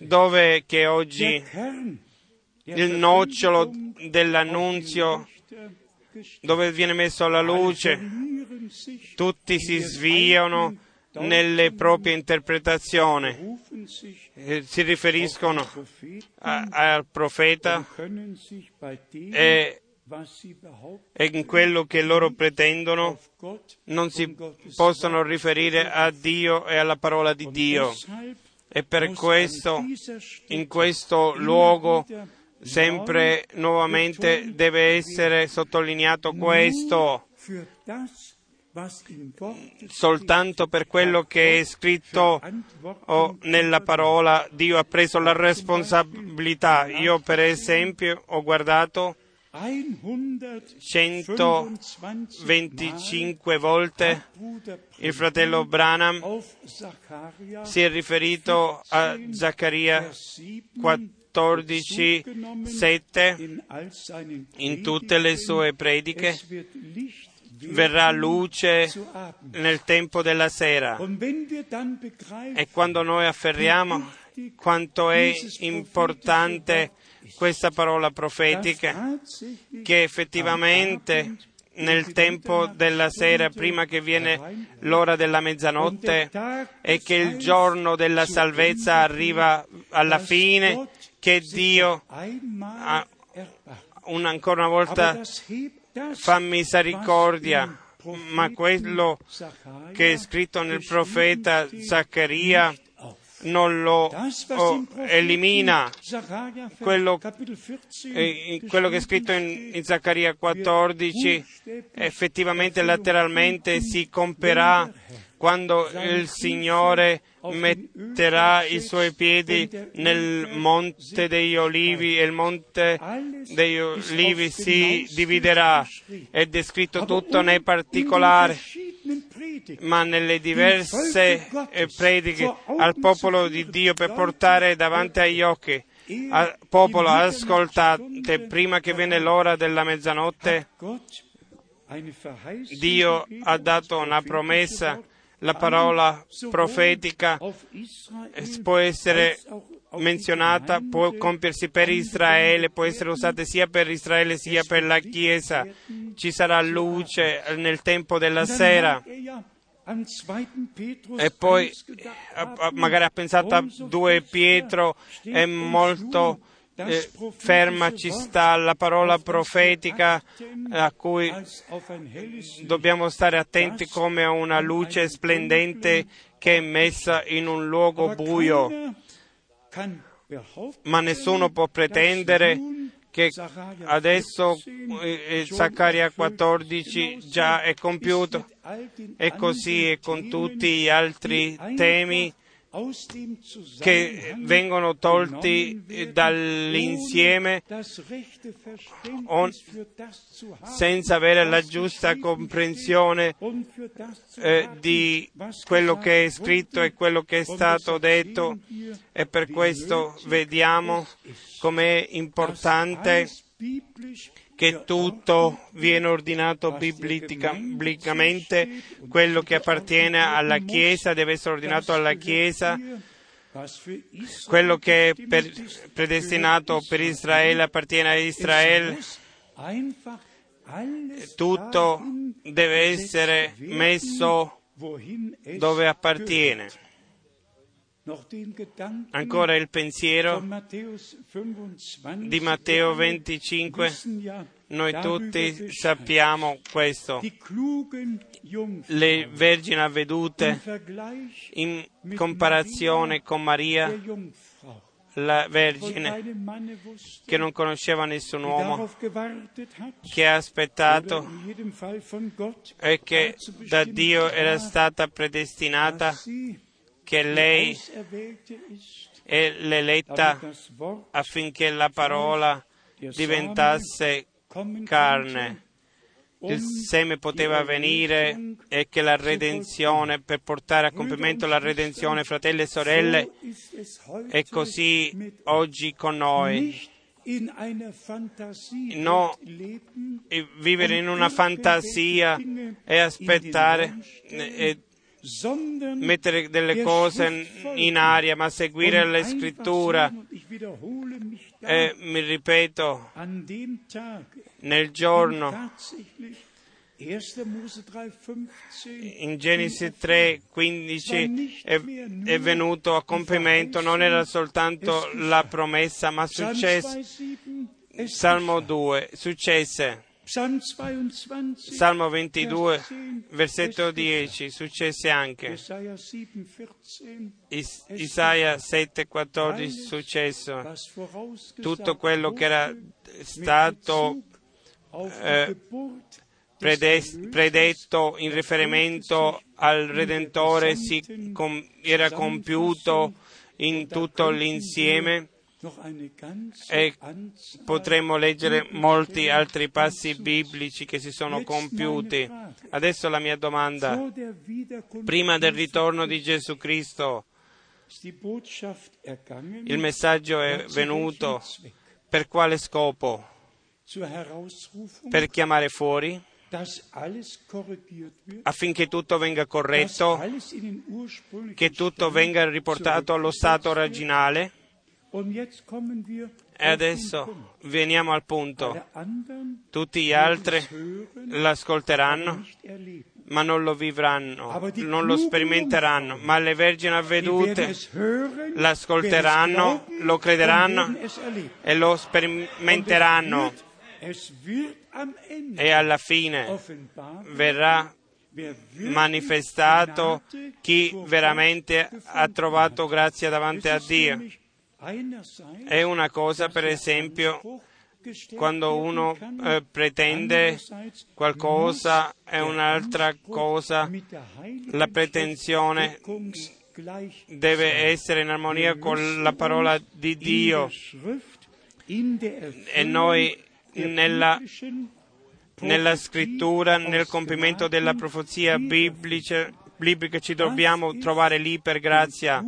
dove che oggi il nocciolo dell'annunzio dove viene messo alla luce, tutti si sviano nelle proprie interpretazioni, eh, si riferiscono a- al profeta e, e in quello che loro pretendono non si possono riferire a Dio e alla parola di Dio. E per questo in questo luogo sempre nuovamente deve essere sottolineato questo. Soltanto per quello che è scritto oh, nella parola Dio ha preso la responsabilità. Io per esempio ho guardato 125 volte il fratello Branham si è riferito a Zaccaria 14, 7 in tutte le sue prediche. Verrà luce nel tempo della sera. E quando noi afferriamo quanto è importante questa parola profetica, che effettivamente nel tempo della sera, prima che viene l'ora della mezzanotte, e che il giorno della salvezza arriva alla fine, che Dio un, ancora una volta fa misericordia, ma quello che è scritto nel profeta Zaccaria non lo oh, elimina. Quello, eh, quello, che è scritto in, in Zaccaria 14 effettivamente letteralmente si compierà quando il Signore metterà i suoi piedi nel monte degli olivi e il monte degli olivi si dividerà. È descritto tutto nei particolari, ma nelle diverse prediche al popolo di Dio per portare davanti agli occhi al popolo ascoltate prima che viene l'ora della mezzanotte. Dio ha dato una promessa la parola profetica può essere menzionata, può compiersi per Israele, può essere usata sia per Israele sia per la Chiesa. Ci sarà luce nel tempo della sera. E poi magari ha pensato a 2 Pietro, è molto eh, ferma ci sta la parola profetica a cui dobbiamo stare attenti come a una luce splendente che è messa in un luogo buio. Ma nessuno può pretendere che adesso eh, Zaccaria 14 già è compiuto e così è con tutti gli altri temi che vengono tolti dall'insieme senza avere la giusta comprensione eh, di quello che è scritto e quello che è stato detto. E per questo vediamo com'è importante che tutto viene ordinato biblicamente, quello che appartiene alla Chiesa deve essere ordinato alla Chiesa, quello che è per, predestinato per Israele appartiene a Israele, tutto deve essere messo dove appartiene. Ancora il pensiero di Matteo 25, noi tutti sappiamo questo. Le vergini avvedute in comparazione con Maria, la Vergine che non conosceva nessun uomo, che ha aspettato e che da Dio era stata predestinata che lei è l'eletta affinché la parola diventasse carne. Il seme poteva venire e che la redenzione, per portare a compimento la redenzione, fratelli e sorelle, è così oggi con noi. No, vivere in una fantasia e aspettare e mettere delle cose in aria, ma seguire la scrittura. E mi ripeto, nel giorno tatsächlich 1. Mose 3,15 in Genesi 3:15 è, è venuto a compimento, non era soltanto la promessa, ma successe. 2,7 es Salmo 2, successe. Psalm 22 Salmo 22, Vers 10, versetto es 10, successe anche. Jesaja 7,14 Is- Isaia 7:14, successo. was vorausgesagt Tutto quello che era stato eh, predetto in riferimento al Redentore si com- era compiuto in tutto l'insieme. E Potremmo leggere molti altri passi biblici che si sono compiuti. Adesso la mia domanda. Prima del ritorno di Gesù Cristo, il messaggio è venuto per quale scopo? Per chiamare fuori affinché tutto venga corretto, che tutto venga riportato allo stato originale. E adesso veniamo al punto. Tutti gli altri l'ascolteranno, ma non lo vivranno, non lo sperimenteranno. Ma le vergini avvedute l'ascolteranno, lo crederanno e lo sperimenteranno e alla fine verrà manifestato chi veramente ha trovato grazia davanti a Dio. È una cosa, per esempio, quando uno eh, pretende qualcosa è un'altra cosa, la pretensione deve essere in armonia con la parola di Dio. E noi nella, nella scrittura, nel compimento della profezia biblica, biblica ci dobbiamo trovare lì per grazia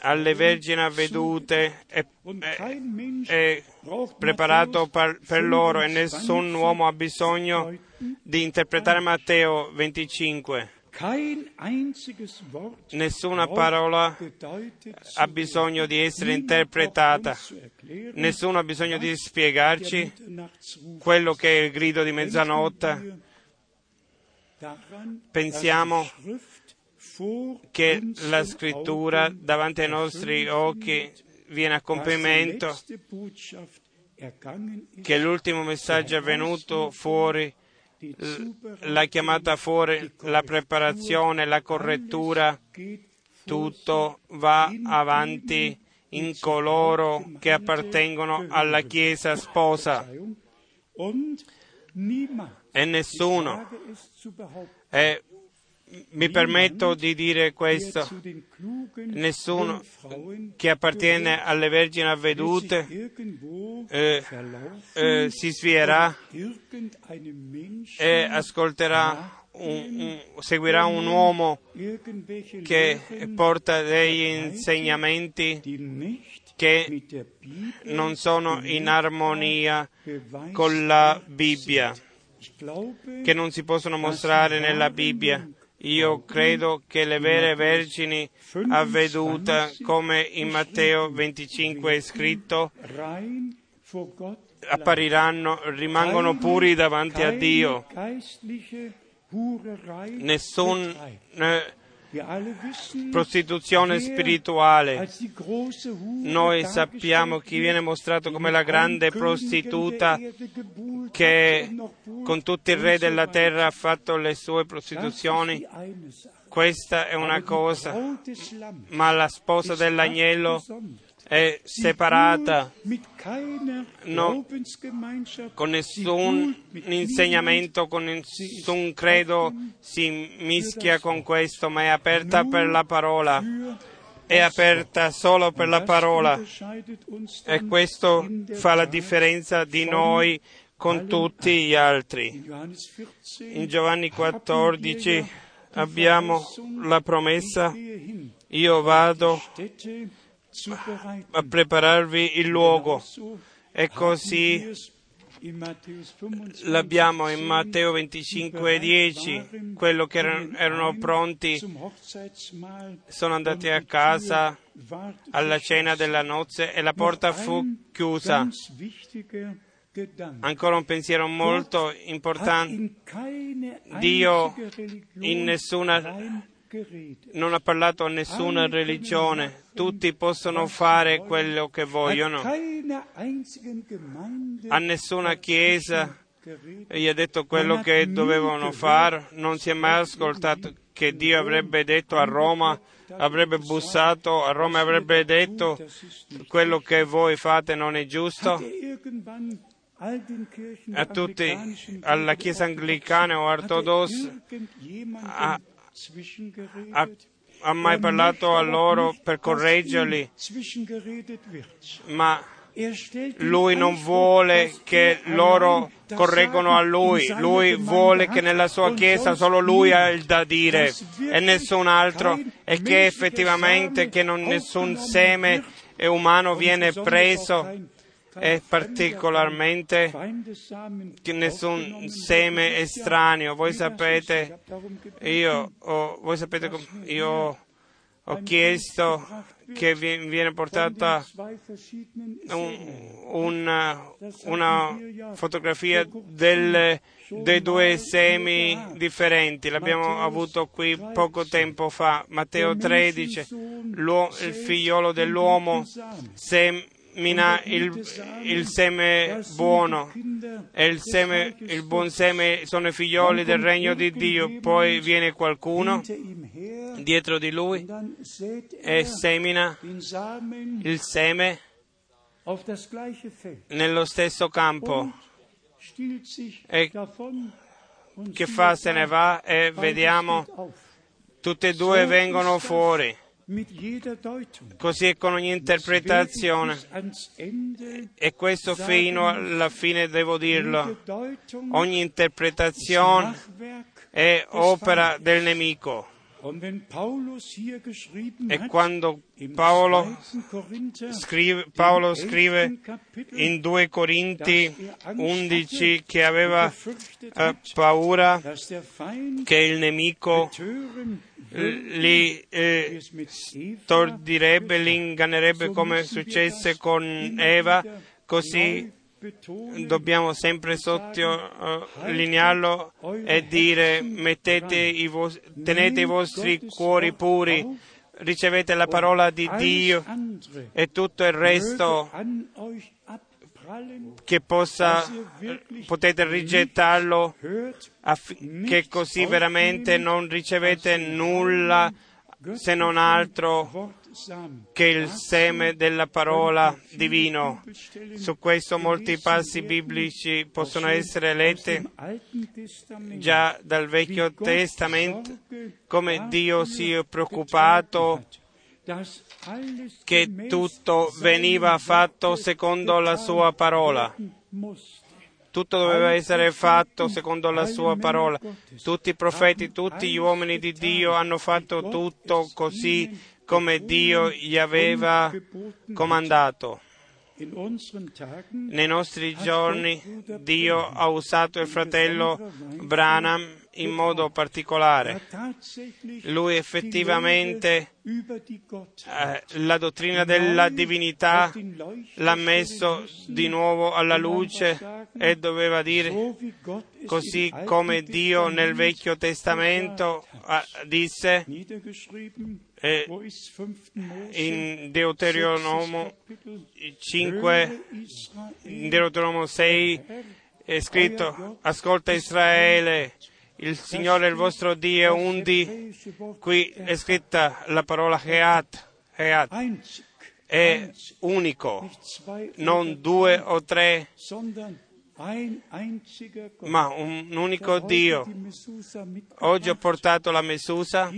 alle vergini avvedute Mensch e braucht preparato per, per loro e 25 nessun uomo ha bisogno di interpretare Matteo 25. Kein einziges Wort Nessuna parola ha bisogno di essere interpretata. Nessuno ha bisogno di spiegarci quello che è il grido di mezzanotte. Pensiamo che la scrittura davanti ai nostri occhi viene a compimento, che l'ultimo messaggio è venuto fuori, la chiamata fuori, la preparazione, la correttura, tutto va avanti in coloro che appartengono alla Chiesa sposa. E nessuno. wage mi permetto di dire questo, nessuno che appartiene alle vergini avvedute eh, eh, si svierà e ascolterà, un- un- seguirà un uomo che porta degli insegnamenti che non sono in armonia con la Bibbia, che non si possono mostrare nella Bibbia. Io credo che le vere vergini avvedute, come in Matteo 25 è scritto, appariranno, rimangono puri davanti a Dio. Nessun eh, prostituzione spirituale. Noi sappiamo chi viene mostrato come la grande prostituta che che con tutti i re della terra ha fatto le sue prostituzioni. Questa è una cosa, ma la sposa dell'agnello è separata. No, con nessun insegnamento, con nessun credo, si mischia con questo, ma è aperta per la parola, è aperta solo per la parola. E questo fa la differenza di noi con tutti gli altri. In Giovanni 14 abbiamo la promessa, io vado a prepararvi il luogo. E così l'abbiamo in Matteo 25:10, quello che erano, erano pronti sono andati a casa alla cena della nozze e la porta fu chiusa. Ancora un pensiero molto importante. Dio in nessuna. Non ha parlato a nessuna religione, tutti possono fare quello che vogliono. A nessuna chiesa gli ha detto quello che dovevano fare, non si è mai ascoltato che Dio avrebbe detto a Roma, avrebbe bussato a Roma e avrebbe detto quello che voi fate non è giusto. er A tutti, alla Chiesa anglicana o ortodossa, er irgendjemandem ha- ha, mai parlato a loro per correggerli, ma lui non vuole che loro correggono a lui, lui vuole che nella sua chiesa solo lui ha il da dire e nessun altro. E che effettivamente che non nessun seme umano viene preso fremder, particolarmente nessun seme estraneo. Voi sapete, io ho, voi sapete io ho chiesto che vi- viene portata un- una, una fotografia delle- dei due semi differenti. L'abbiamo avuto qui poco tempo fa. Matteo 13, l'uo- il figliolo dell'uomo semina il, il seme buono e il, seme, il buon seme sono i figlioli del regno di Dio. Poi viene qualcuno dietro di lui e semina il seme nello stesso campo E che fa se ne va e vediamo tutte e due vengono fuori. Così è con ogni interpretazione. E questo fino alla fine devo dirlo. Ogni interpretazione è opera del nemico. E quando Paolo 2. Korinther, scrive, Paolo scrive 11. Kapitel, in 2 Corinti dass er Angst 11 hatte che aveva eh, paura che il nemico li eh, es mit Eva tordirebbe, li ingannerebbe come successe con Eva, così dobbiamo sempre sottolinearlo e dire mettete i vos- tenete i vostri cuori puri, ricevete la parola di Dio e tutto il resto che possa potete rigettarlo hört affi- che così veramente non ricevete nulla se non altro che il seme della parola divino. Su questo molti passi biblici possono essere letti già dal Vecchio Testamento, come Dio si è preoccupato che tutto veniva fatto secondo la sua parola. Tutto doveva essere fatto secondo la sua parola. Tutti i profeti, tutti gli uomini di Dio hanno fatto tutto così come Dio gli aveva comandato. Nei nostri giorni Dio ha usato il fratello Branham in modo particolare. Lui effettivamente eh, la dottrina della divinità l'ha messo di nuovo alla luce e doveva dire così come Dio nel Vecchio Testamento eh, disse eh, in Deuteronomo 5, in Deuteronomo 6 è scritto ascolta Israele il Signore il vostro Dio è un di qui è scritta la parola Heat, Heat è unico non due o tre ma un unico Dio. Oggi ho portato la Mesusa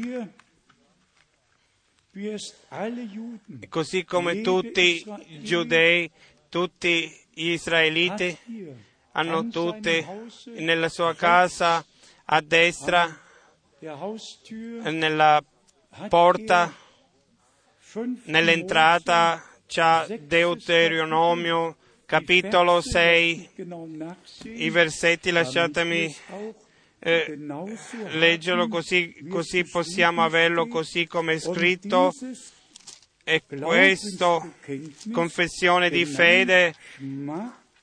così come tutti i giudei tutti gli israeliti hanno tutti nella sua casa a destra nella porta nell'entrata c'è Deuteronomio capitolo 6 i versetti lasciatemi eh, leggerlo così, così possiamo averlo così come è scritto. E questo confessione di fede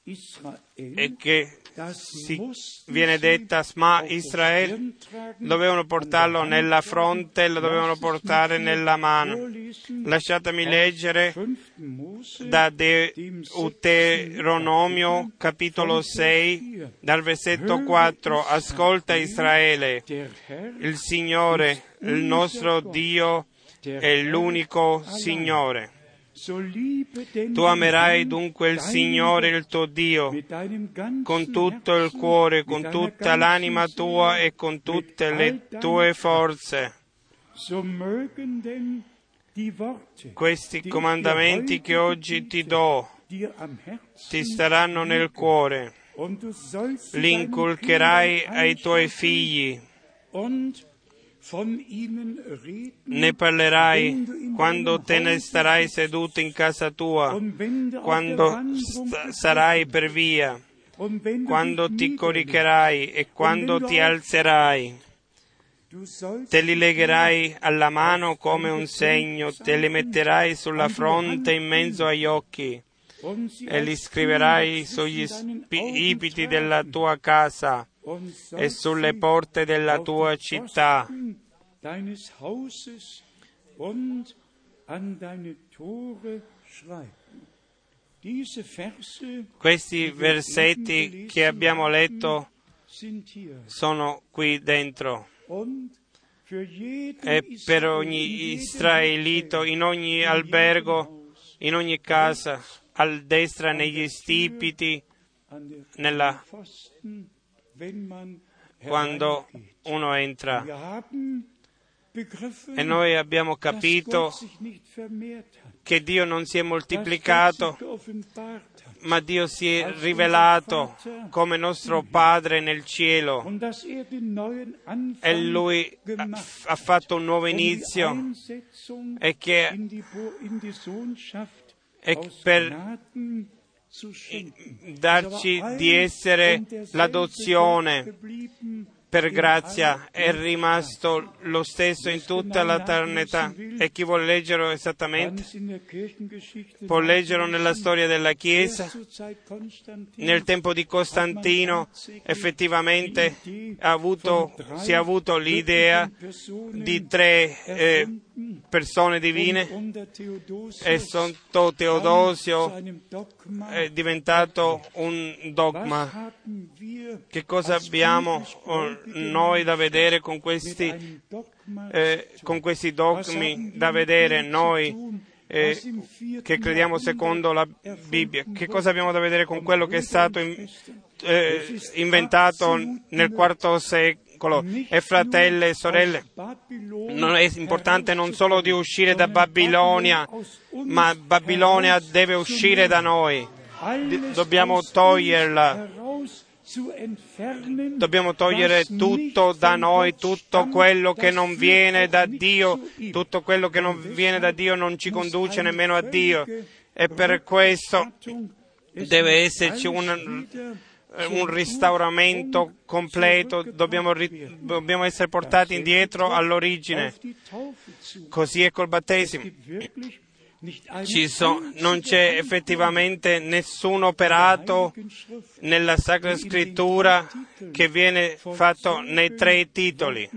Israel, che si viene detta Sma auf der Israel, Stirn tragen, dovevano portarlo nella fronte, lo dovevano portare nella mano. Lasciatemi leggere 5. Mose, da Deuteronomio capitolo von Vers 6 4. dal versetto 4 ascolta Israele il Signore il nostro Dio è l'unico. Signore tu amerai dunque il Signore il tuo Dio con tutto il cuore con tutta l'anima tua e con tutte le tue forze. Questi comandamenti che oggi ti do ti staranno nel cuore. li inculcherai ai tuoi figli ne parlerai quando te ne starai seduto in casa tua, quando bist sarai per via, quando ti coricherai e quando ti alzerai. Te li legherai alla mano come un segno, te li metterai sulla fronte in mezzo agli occhi e li scriverai sugli ipiti della tua casa e sulle porte della tua città. Questi versetti che abbiamo letto sono qui dentro. e per ogni israelito, in ogni albergo, in ogni casa, al destra negli stipiti, nella- quando uno entra. E noi abbiamo capito che Dio non si è moltiplicato, ma Dio si è rivelato come nostro Padre nel cielo er e Lui ha fatto un nuovo um inizio e che e per. Darci di essere l'adozione per grazia. è rimasto lo stesso in tutta l'eternità e chi vuole leggerlo esattamente? può leggerlo nella storia della Chiesa. Nel tempo di Costantino effettivamente avuto, si è avuto l'idea di tre eh, persone divine e sotto Teodosio è diventato un dogma. Che cosa abbiamo oh, noi da vedere con questi, eh, con questi dogmi da vedere noi eh, che crediamo secondo la Bibbia? Che cosa abbiamo da vedere con quello che è stato in- eh, inventato nel quarto secolo? E fratelli e sorelle, non è importante non solo di uscire da Babilonia, ma Babilonia deve uscire da noi. Dobbiamo toglierla. Dobbiamo togliere tutto da noi, tutto quello che non viene da Dio, tutto quello che non viene da Dio non ci conduce nemmeno a Dio. E per questo deve esserci un, un ristauramento completo, dobbiamo, ri- dobbiamo essere portati indietro all'origine. Così è col battesimo. So- non c'è effettivamente nessun operato nella Sacra Scrittura che viene fatto nei tre titoli.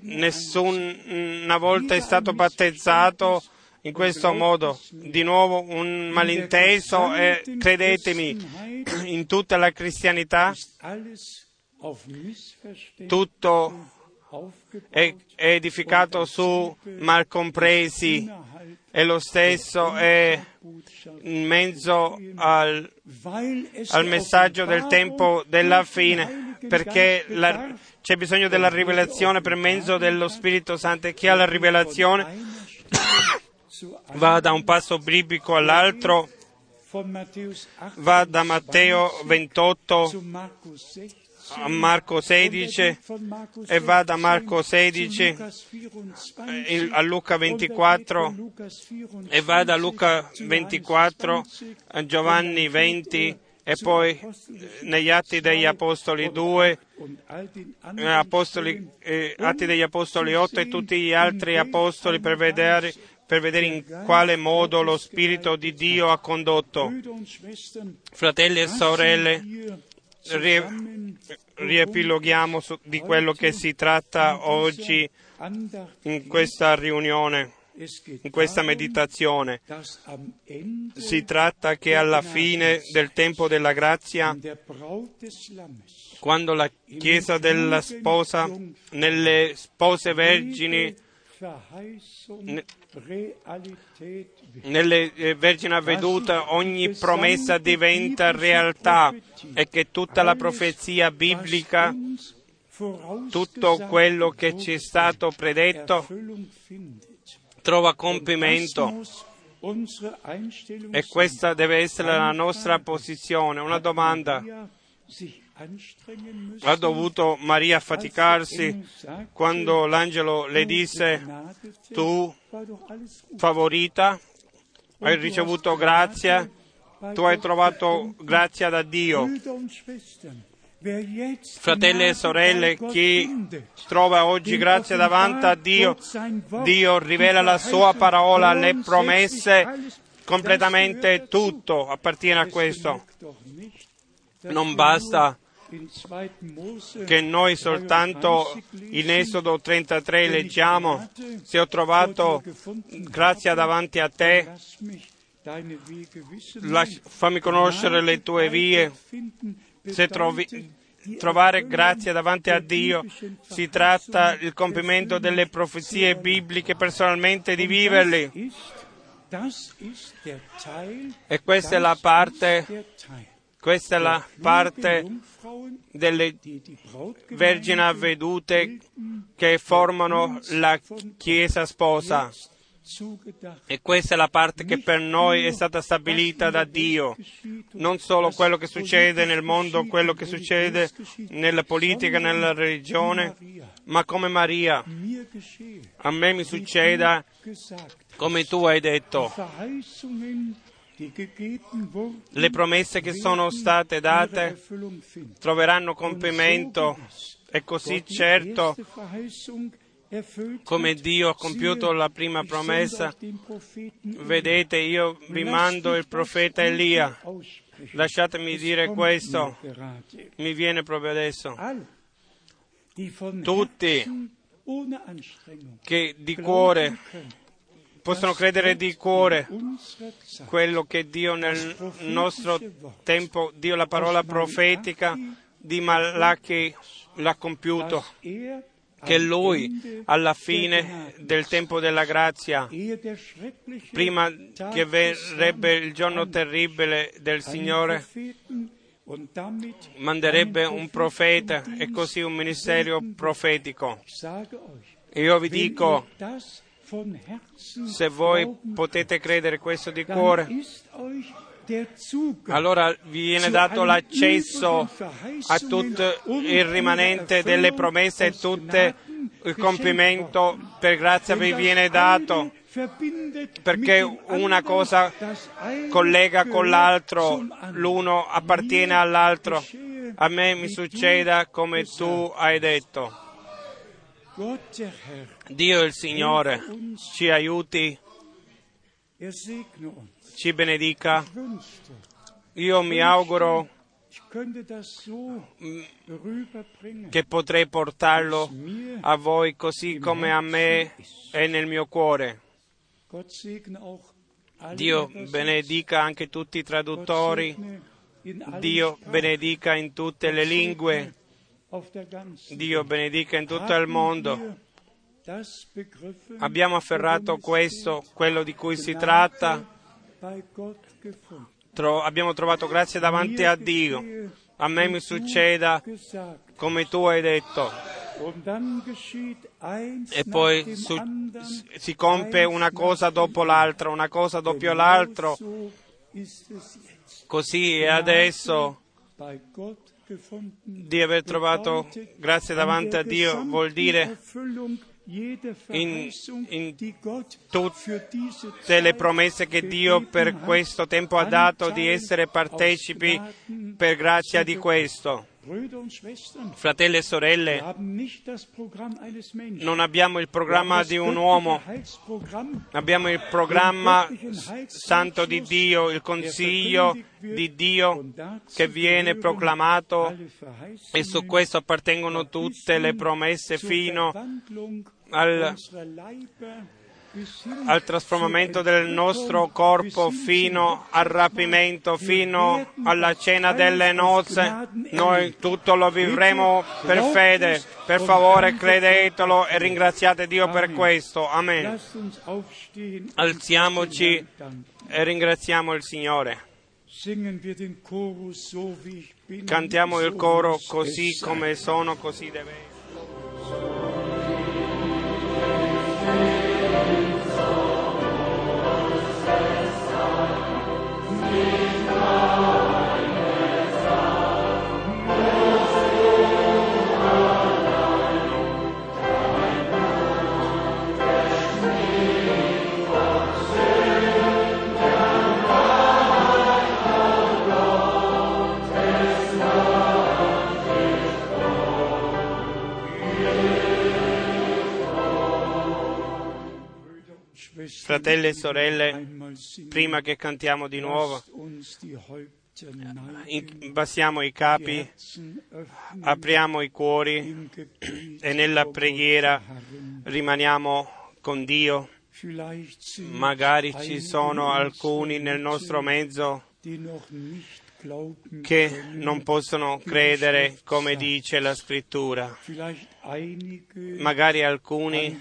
Nessuna volta è stato battezzato in questo modo. Di nuovo un malinteso e credetemi, in tutta la cristianità tutto è, edificato su malcompresi e lo stesso è in mezzo al, al messaggio del tempo della fine, perché la- c'è bisogno della rivelazione per mezzo dello Spirito Santo e chi ha la rivelazione va da un passo biblico all'altro, va da Matteo 28 a Marco 16 e va da Marco 16 il- a Luca 24 e va da Luca 24 a Giovanni 20 e poi eh, negli Atti degli Apostoli 2, eh, Apostoli, eh, Atti degli Apostoli 8 e tutti gli altri Apostoli per vedere per vedere in quale modo lo Spirito di Dio ha condotto. Fratelli e sorelle, riepiloghiamo di quello che si tratta oggi in questa riunione, in questa meditazione. Si tratta che alla fine del tempo della grazia, quando la Chiesa della sposa, nelle spose vergini, nelle eh, vergini avvedute, ogni promessa diventa realtà e che tutta la profezia biblica, tutto quello che ci è stato predetto, trova compimento. E questa deve essere la nostra posizione. Una domanda. Ha dovuto Maria faticarsi quando l'angelo le disse, tu favorita, hai ricevuto grazia, tu hai trovato grazia da Dio. Fratelli e sorelle, chi trova oggi grazia davanti a Dio, Dio rivela la sua parola, le promesse, completamente tutto appartiene a questo. Non basta che noi soltanto in Esodo 33 leggiamo, se ho trovato grazia davanti a te, fammi conoscere le tue vie. Se trovi, trovare grazia davanti a Dio si tratta del compimento delle profezie bibliche personalmente di viverli. E questa è la parte, questa è la parte delle vergini avvedute che formano la Chiesa sposa. E questa è la parte che per noi è stata stabilita da Dio. Non solo quello che succede nel mondo, quello che succede nella politica, nella religione, ma come Maria. A me mi succeda come tu hai detto. Le promesse che sono state date troveranno compimento e così certo come Dio ha compiuto la prima promessa. Vedete, io vi mando il profeta Elia. Lasciatemi dire questo, mi viene proprio adesso. Tutti che di cuore possono credere di cuore quello che Dio nel nostro tempo, Dio la parola profetica di Malachi l'ha compiuto, che Lui alla fine del tempo della grazia, prima che verrebbe il giorno terribile del Signore, manderebbe un profeta e così un ministero profetico. Io vi dico, se voi potete credere questo di cuore, allora vi viene dato l'accesso a tutto il rimanente delle promesse e tutto il compimento per grazia vi viene dato perché una cosa collega con l'altro, l'uno appartiene all'altro. A me mi succeda come tu hai detto. Dio il Signore ci aiuti, ci benedica. Io mi auguro che potrei portarlo a voi così come a me è nel mio cuore. Dio benedica anche tutti i traduttori, Dio benedica in tutte le lingue, Dio benedica in tutto il mondo. Abbiamo afferrato questo, quello di cui si tratta, Tro- abbiamo trovato grazia davanti a Dio. A me mi succeda come tu hai detto. E poi su- si compie una cosa dopo l'altra, una cosa dopo l'altra. Così è adesso di aver trovato grazia davanti a Dio vuol dire in, in tutte le promesse che Dio per questo tempo ha dato di essere partecipi per grazia di questo. Fratelli e sorelle, non abbiamo il programma di un uomo, abbiamo il programma santo di Dio, il consiglio di Dio che viene proclamato. E su questo appartengono tutte le promesse fino al, al trasformamento del nostro corpo, fino al rapimento, fino alla cena delle nozze. Noi tutto lo vivremo per fede. Per favore credetelo e ringraziate Dio per questo. Amen. Alziamoci e ringraziamo il Signore. Cantiamo il coro così come sono, così deve essere. Fratelli e sorelle. Prima che cantiamo di nuovo, bassiamo i capi, apriamo i cuori e nella preghiera rimaniamo con Dio. Magari ci sono alcuni nel nostro mezzo che non possono credere come dice la scrittura. Magari alcuni,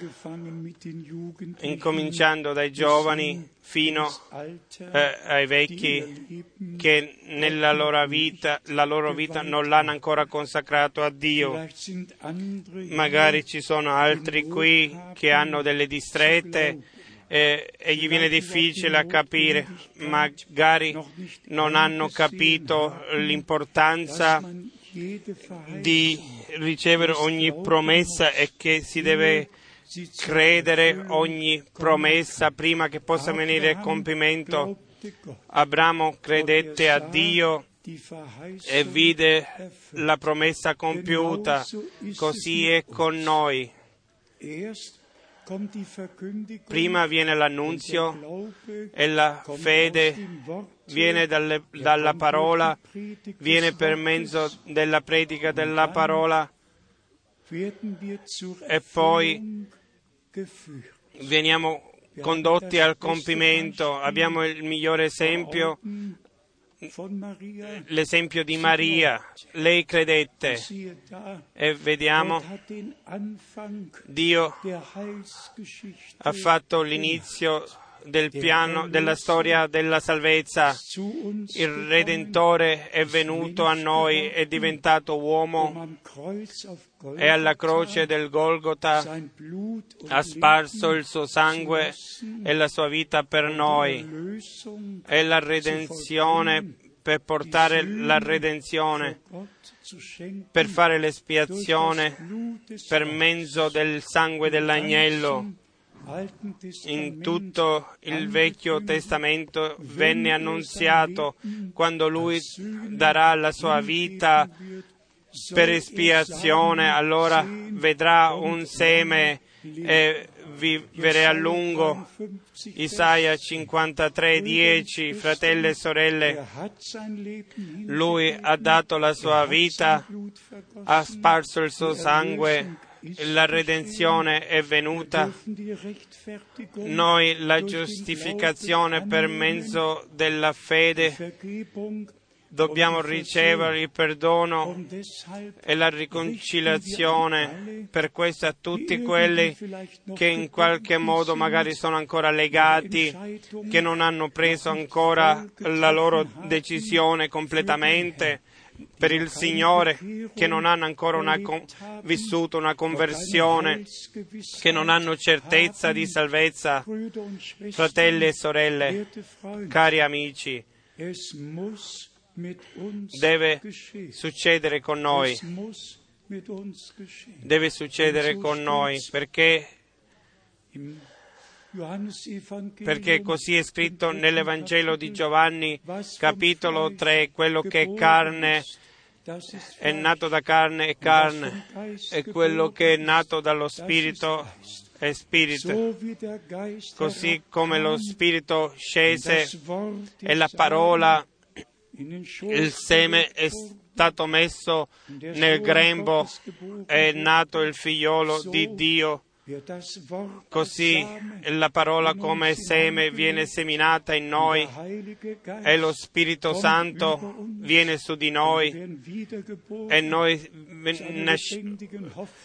incominciando dai giovani fino eh, ai vecchi, che nella loro vita, la loro vita non l'hanno ancora consacrato a Dio. Magari ci sono altri qui che hanno delle distrette eh, e gli viene difficile a capire, magari non hanno capito l'importanza di ricevere ogni promessa e che si deve credere ogni promessa prima che possa venire Abraham compimento. Abramo credette a Dio e vide la promessa compiuta. Così è con noi. Prima viene l'annunzio e la fede viene dalle- dalla parola, viene per mezzo della predica della parola e poi veniamo condotti al compimento. Abbiamo il migliore esempio, l'esempio di Maria. Lei credette. E vediamo. Dio ha fatto l'inizio del piano della storia della salvezza. Il Redentore è venuto a noi, è diventato uomo e alla croce del und ha sparso il suo sangue e la sua vita per noi. È la redenzione per portare la redenzione, per fare l'espiazione per mezzo del sangue dell'agnello. In tutto il Vecchio Testamento venne annunziato quando lui darà la sua vita per espiazione, allora vedrà un seme e vivere a lungo. Isaia 53, 10, fratelli e sorelle, lui ha dato la sua vita, ha sparso il suo sangue, la redenzione è venuta. Noi la giustificazione per mezzo della fede dobbiamo ricevere il perdono e la riconciliazione per questo a tutti quelli che in qualche modo magari sono ancora legati, che non hanno preso ancora la loro decisione completamente per il Signore, che non hanno ancora una con- vissuto una conversione, che non hanno certezza di salvezza. Fratelli e sorelle, cari amici, deve succedere con noi, deve succedere con noi perché, perché così è scritto nell'Evangelo di Giovanni, capitolo 3, quello che è carne è nato da carne e carne, e quello che è nato dallo Spirito è Spirito. Così come lo Spirito scese e la parola, il seme è stato messo nel grembo, è nato il figliolo di Dio. Così la parola come seme viene seminata in noi e lo Spirito Santo viene su di noi e noi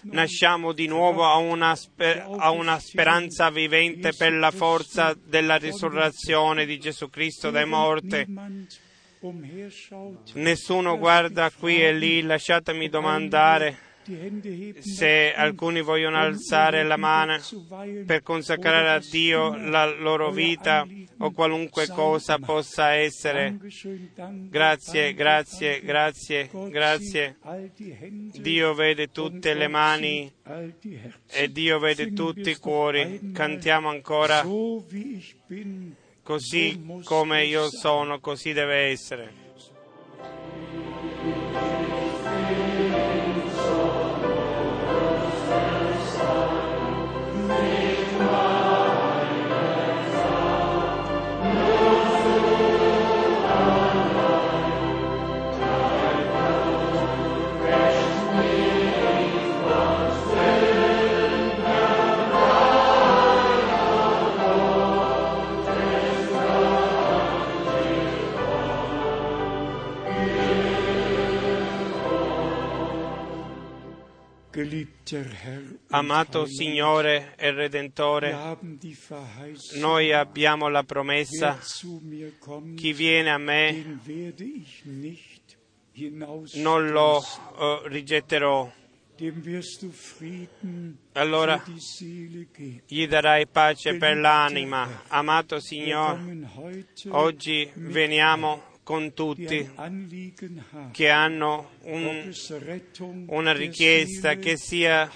nasciamo di nuovo a una, spe- a una speranza vivente per la forza della risurrezione di Gesù Cristo dai morti. Nessuno guarda qui e lì, lasciatemi domandare se alcuni vogliono alzare la mano per consacrare a Dio la loro vita o qualunque cosa possa essere. Grazie, grazie, grazie, grazie. Dio vede tutte le mani e Dio vede tutti i cuori. Cantiamo ancora, così come io sono, così deve essere. Amato Signore e Redentore, noi abbiamo la promessa, chi viene a me non lo eh, rigetterò. Allora gli darai pace per l'anima. Amato Signore, oggi veniamo con tutti che hanno un- una richiesta che sia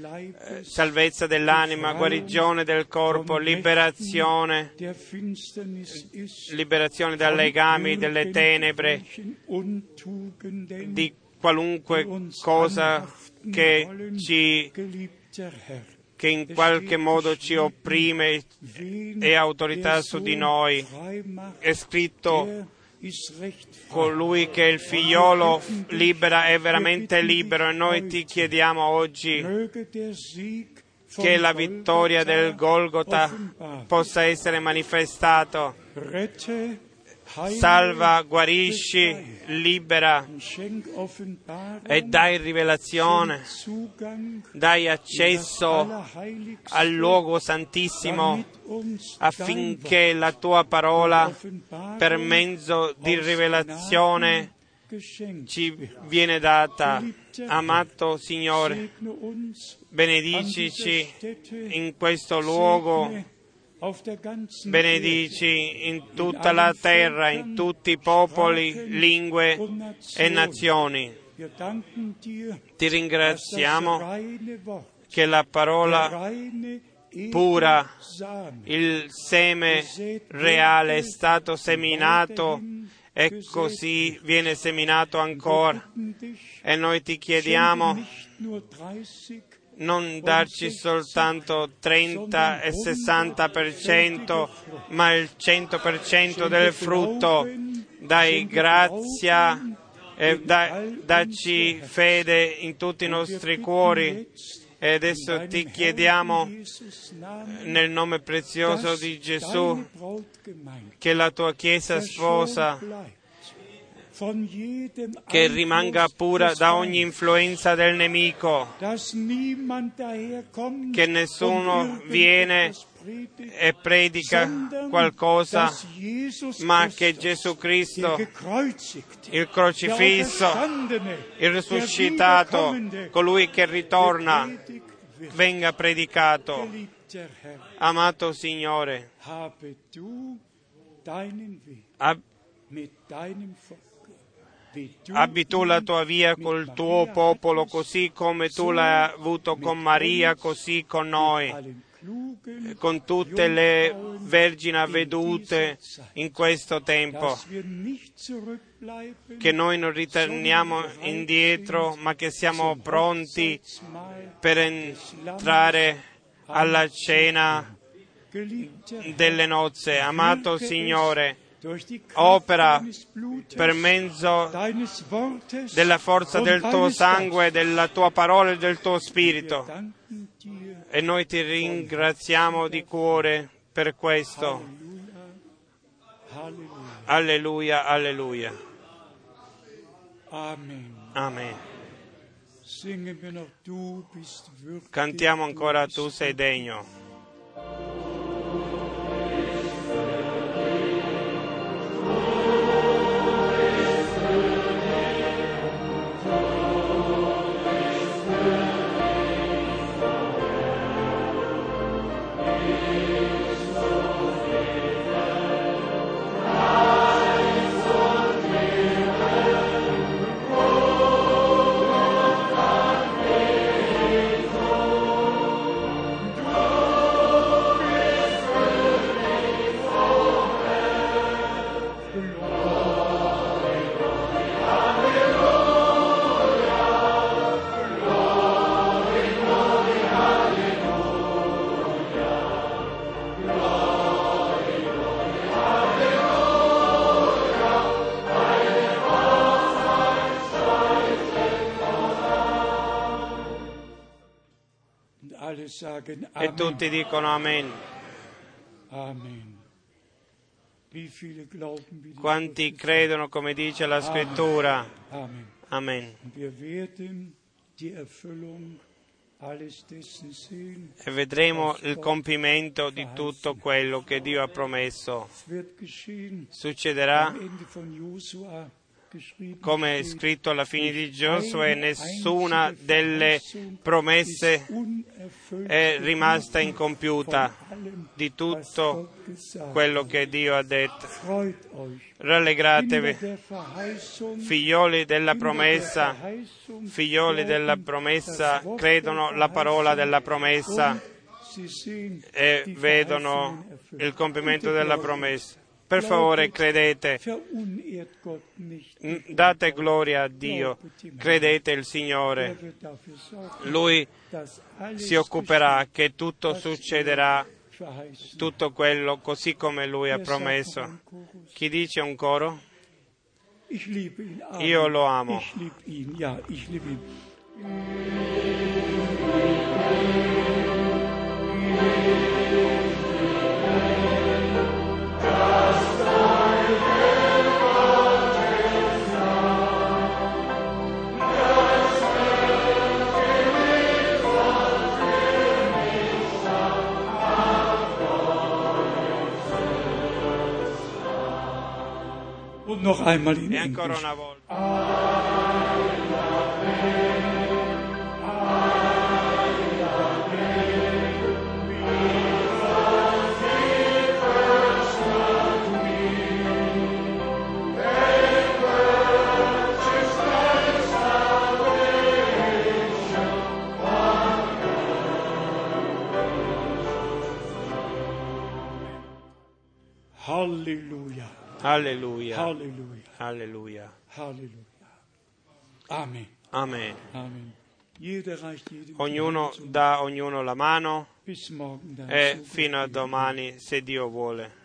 Leibes, salvezza dell'anima, guarigione del corpo, liberazione, liberazione dai legami delle tenebre, di qualunque cosa che ci. Che in qualche modo ci opprime e autorità su di noi. È scritto colui che il figliolo libera è veramente libero e noi ti chiediamo oggi che la vittoria del offenbar possa essere manifestato. Salva, guarisci, libera e dai rivelazione, dai accesso al luogo santissimo affinché la tua parola per mezzo di rivelazione ci viene data. Amato Signore, benedicici in questo luogo, benedici in tutta la terra, in tutti i popoli, lingue e nazioni. Ti ringraziamo che la parola pura, il seme reale è stato seminato e così viene seminato ancora. E noi ti chiediamo nicht nur 30, non darci soltanto 30 e 60 per cento, ma il 100 per cento del frutto. Dai grazia e da- dacci fede in tutti i nostri cuori. E adesso ti chiediamo nel nome prezioso di Gesù che la tua Chiesa sposa che rimanga pura da ogni influenza del nemico, che nessuno viene e predica qualcosa, ma che Gesù Cristo, il crocifisso, il risuscitato, colui che ritorna, venga predicato. Amato Signore, ab- tu la tua via col tuo popolo, così come tu l'hai avuto con Maria, così con noi. con tutte le vergini avvedute in questo tempo, che noi non ritorniamo indietro, ma che siamo pronti per entrare alla cena delle nozze. Amato Signore, opera per mezzo della forza del tuo sangue, della tua parola e del tuo spirito. E noi ti ringraziamo di cuore per questo. Alleluia, alleluia. Amen. Cantiamo ancora Tu sei degno. E tutti dicono Amen. Amen. Quanti credono come dice la scrittura? Amen. E vedremo il compimento di tutto quello che Dio ha promesso. Succederà Come è scritto alla fine di Giosuè, nessuna delle promesse è rimasta incompiuta di tutto quello che Dio ha detto. Rallegratevi, figlioli della promessa, figlioli della promessa, credono la parola della promessa e vedono il compimento della promessa. Per favore credete, date gloria a Dio, credete il Signore. Er Lui si occuperà che tutto succederà, verheißen. tutto quello così come Lui ha promesso. Chi dice un coro? Io lo amo. Noch einmal in E ancora Englisch. una volta. Halleluja. Alleluia, Halleluja. alleluia. Halleluja. Amen. Amen. Amen. Ognuno dà a ognuno la mano e fino a domani, se Dio vuole.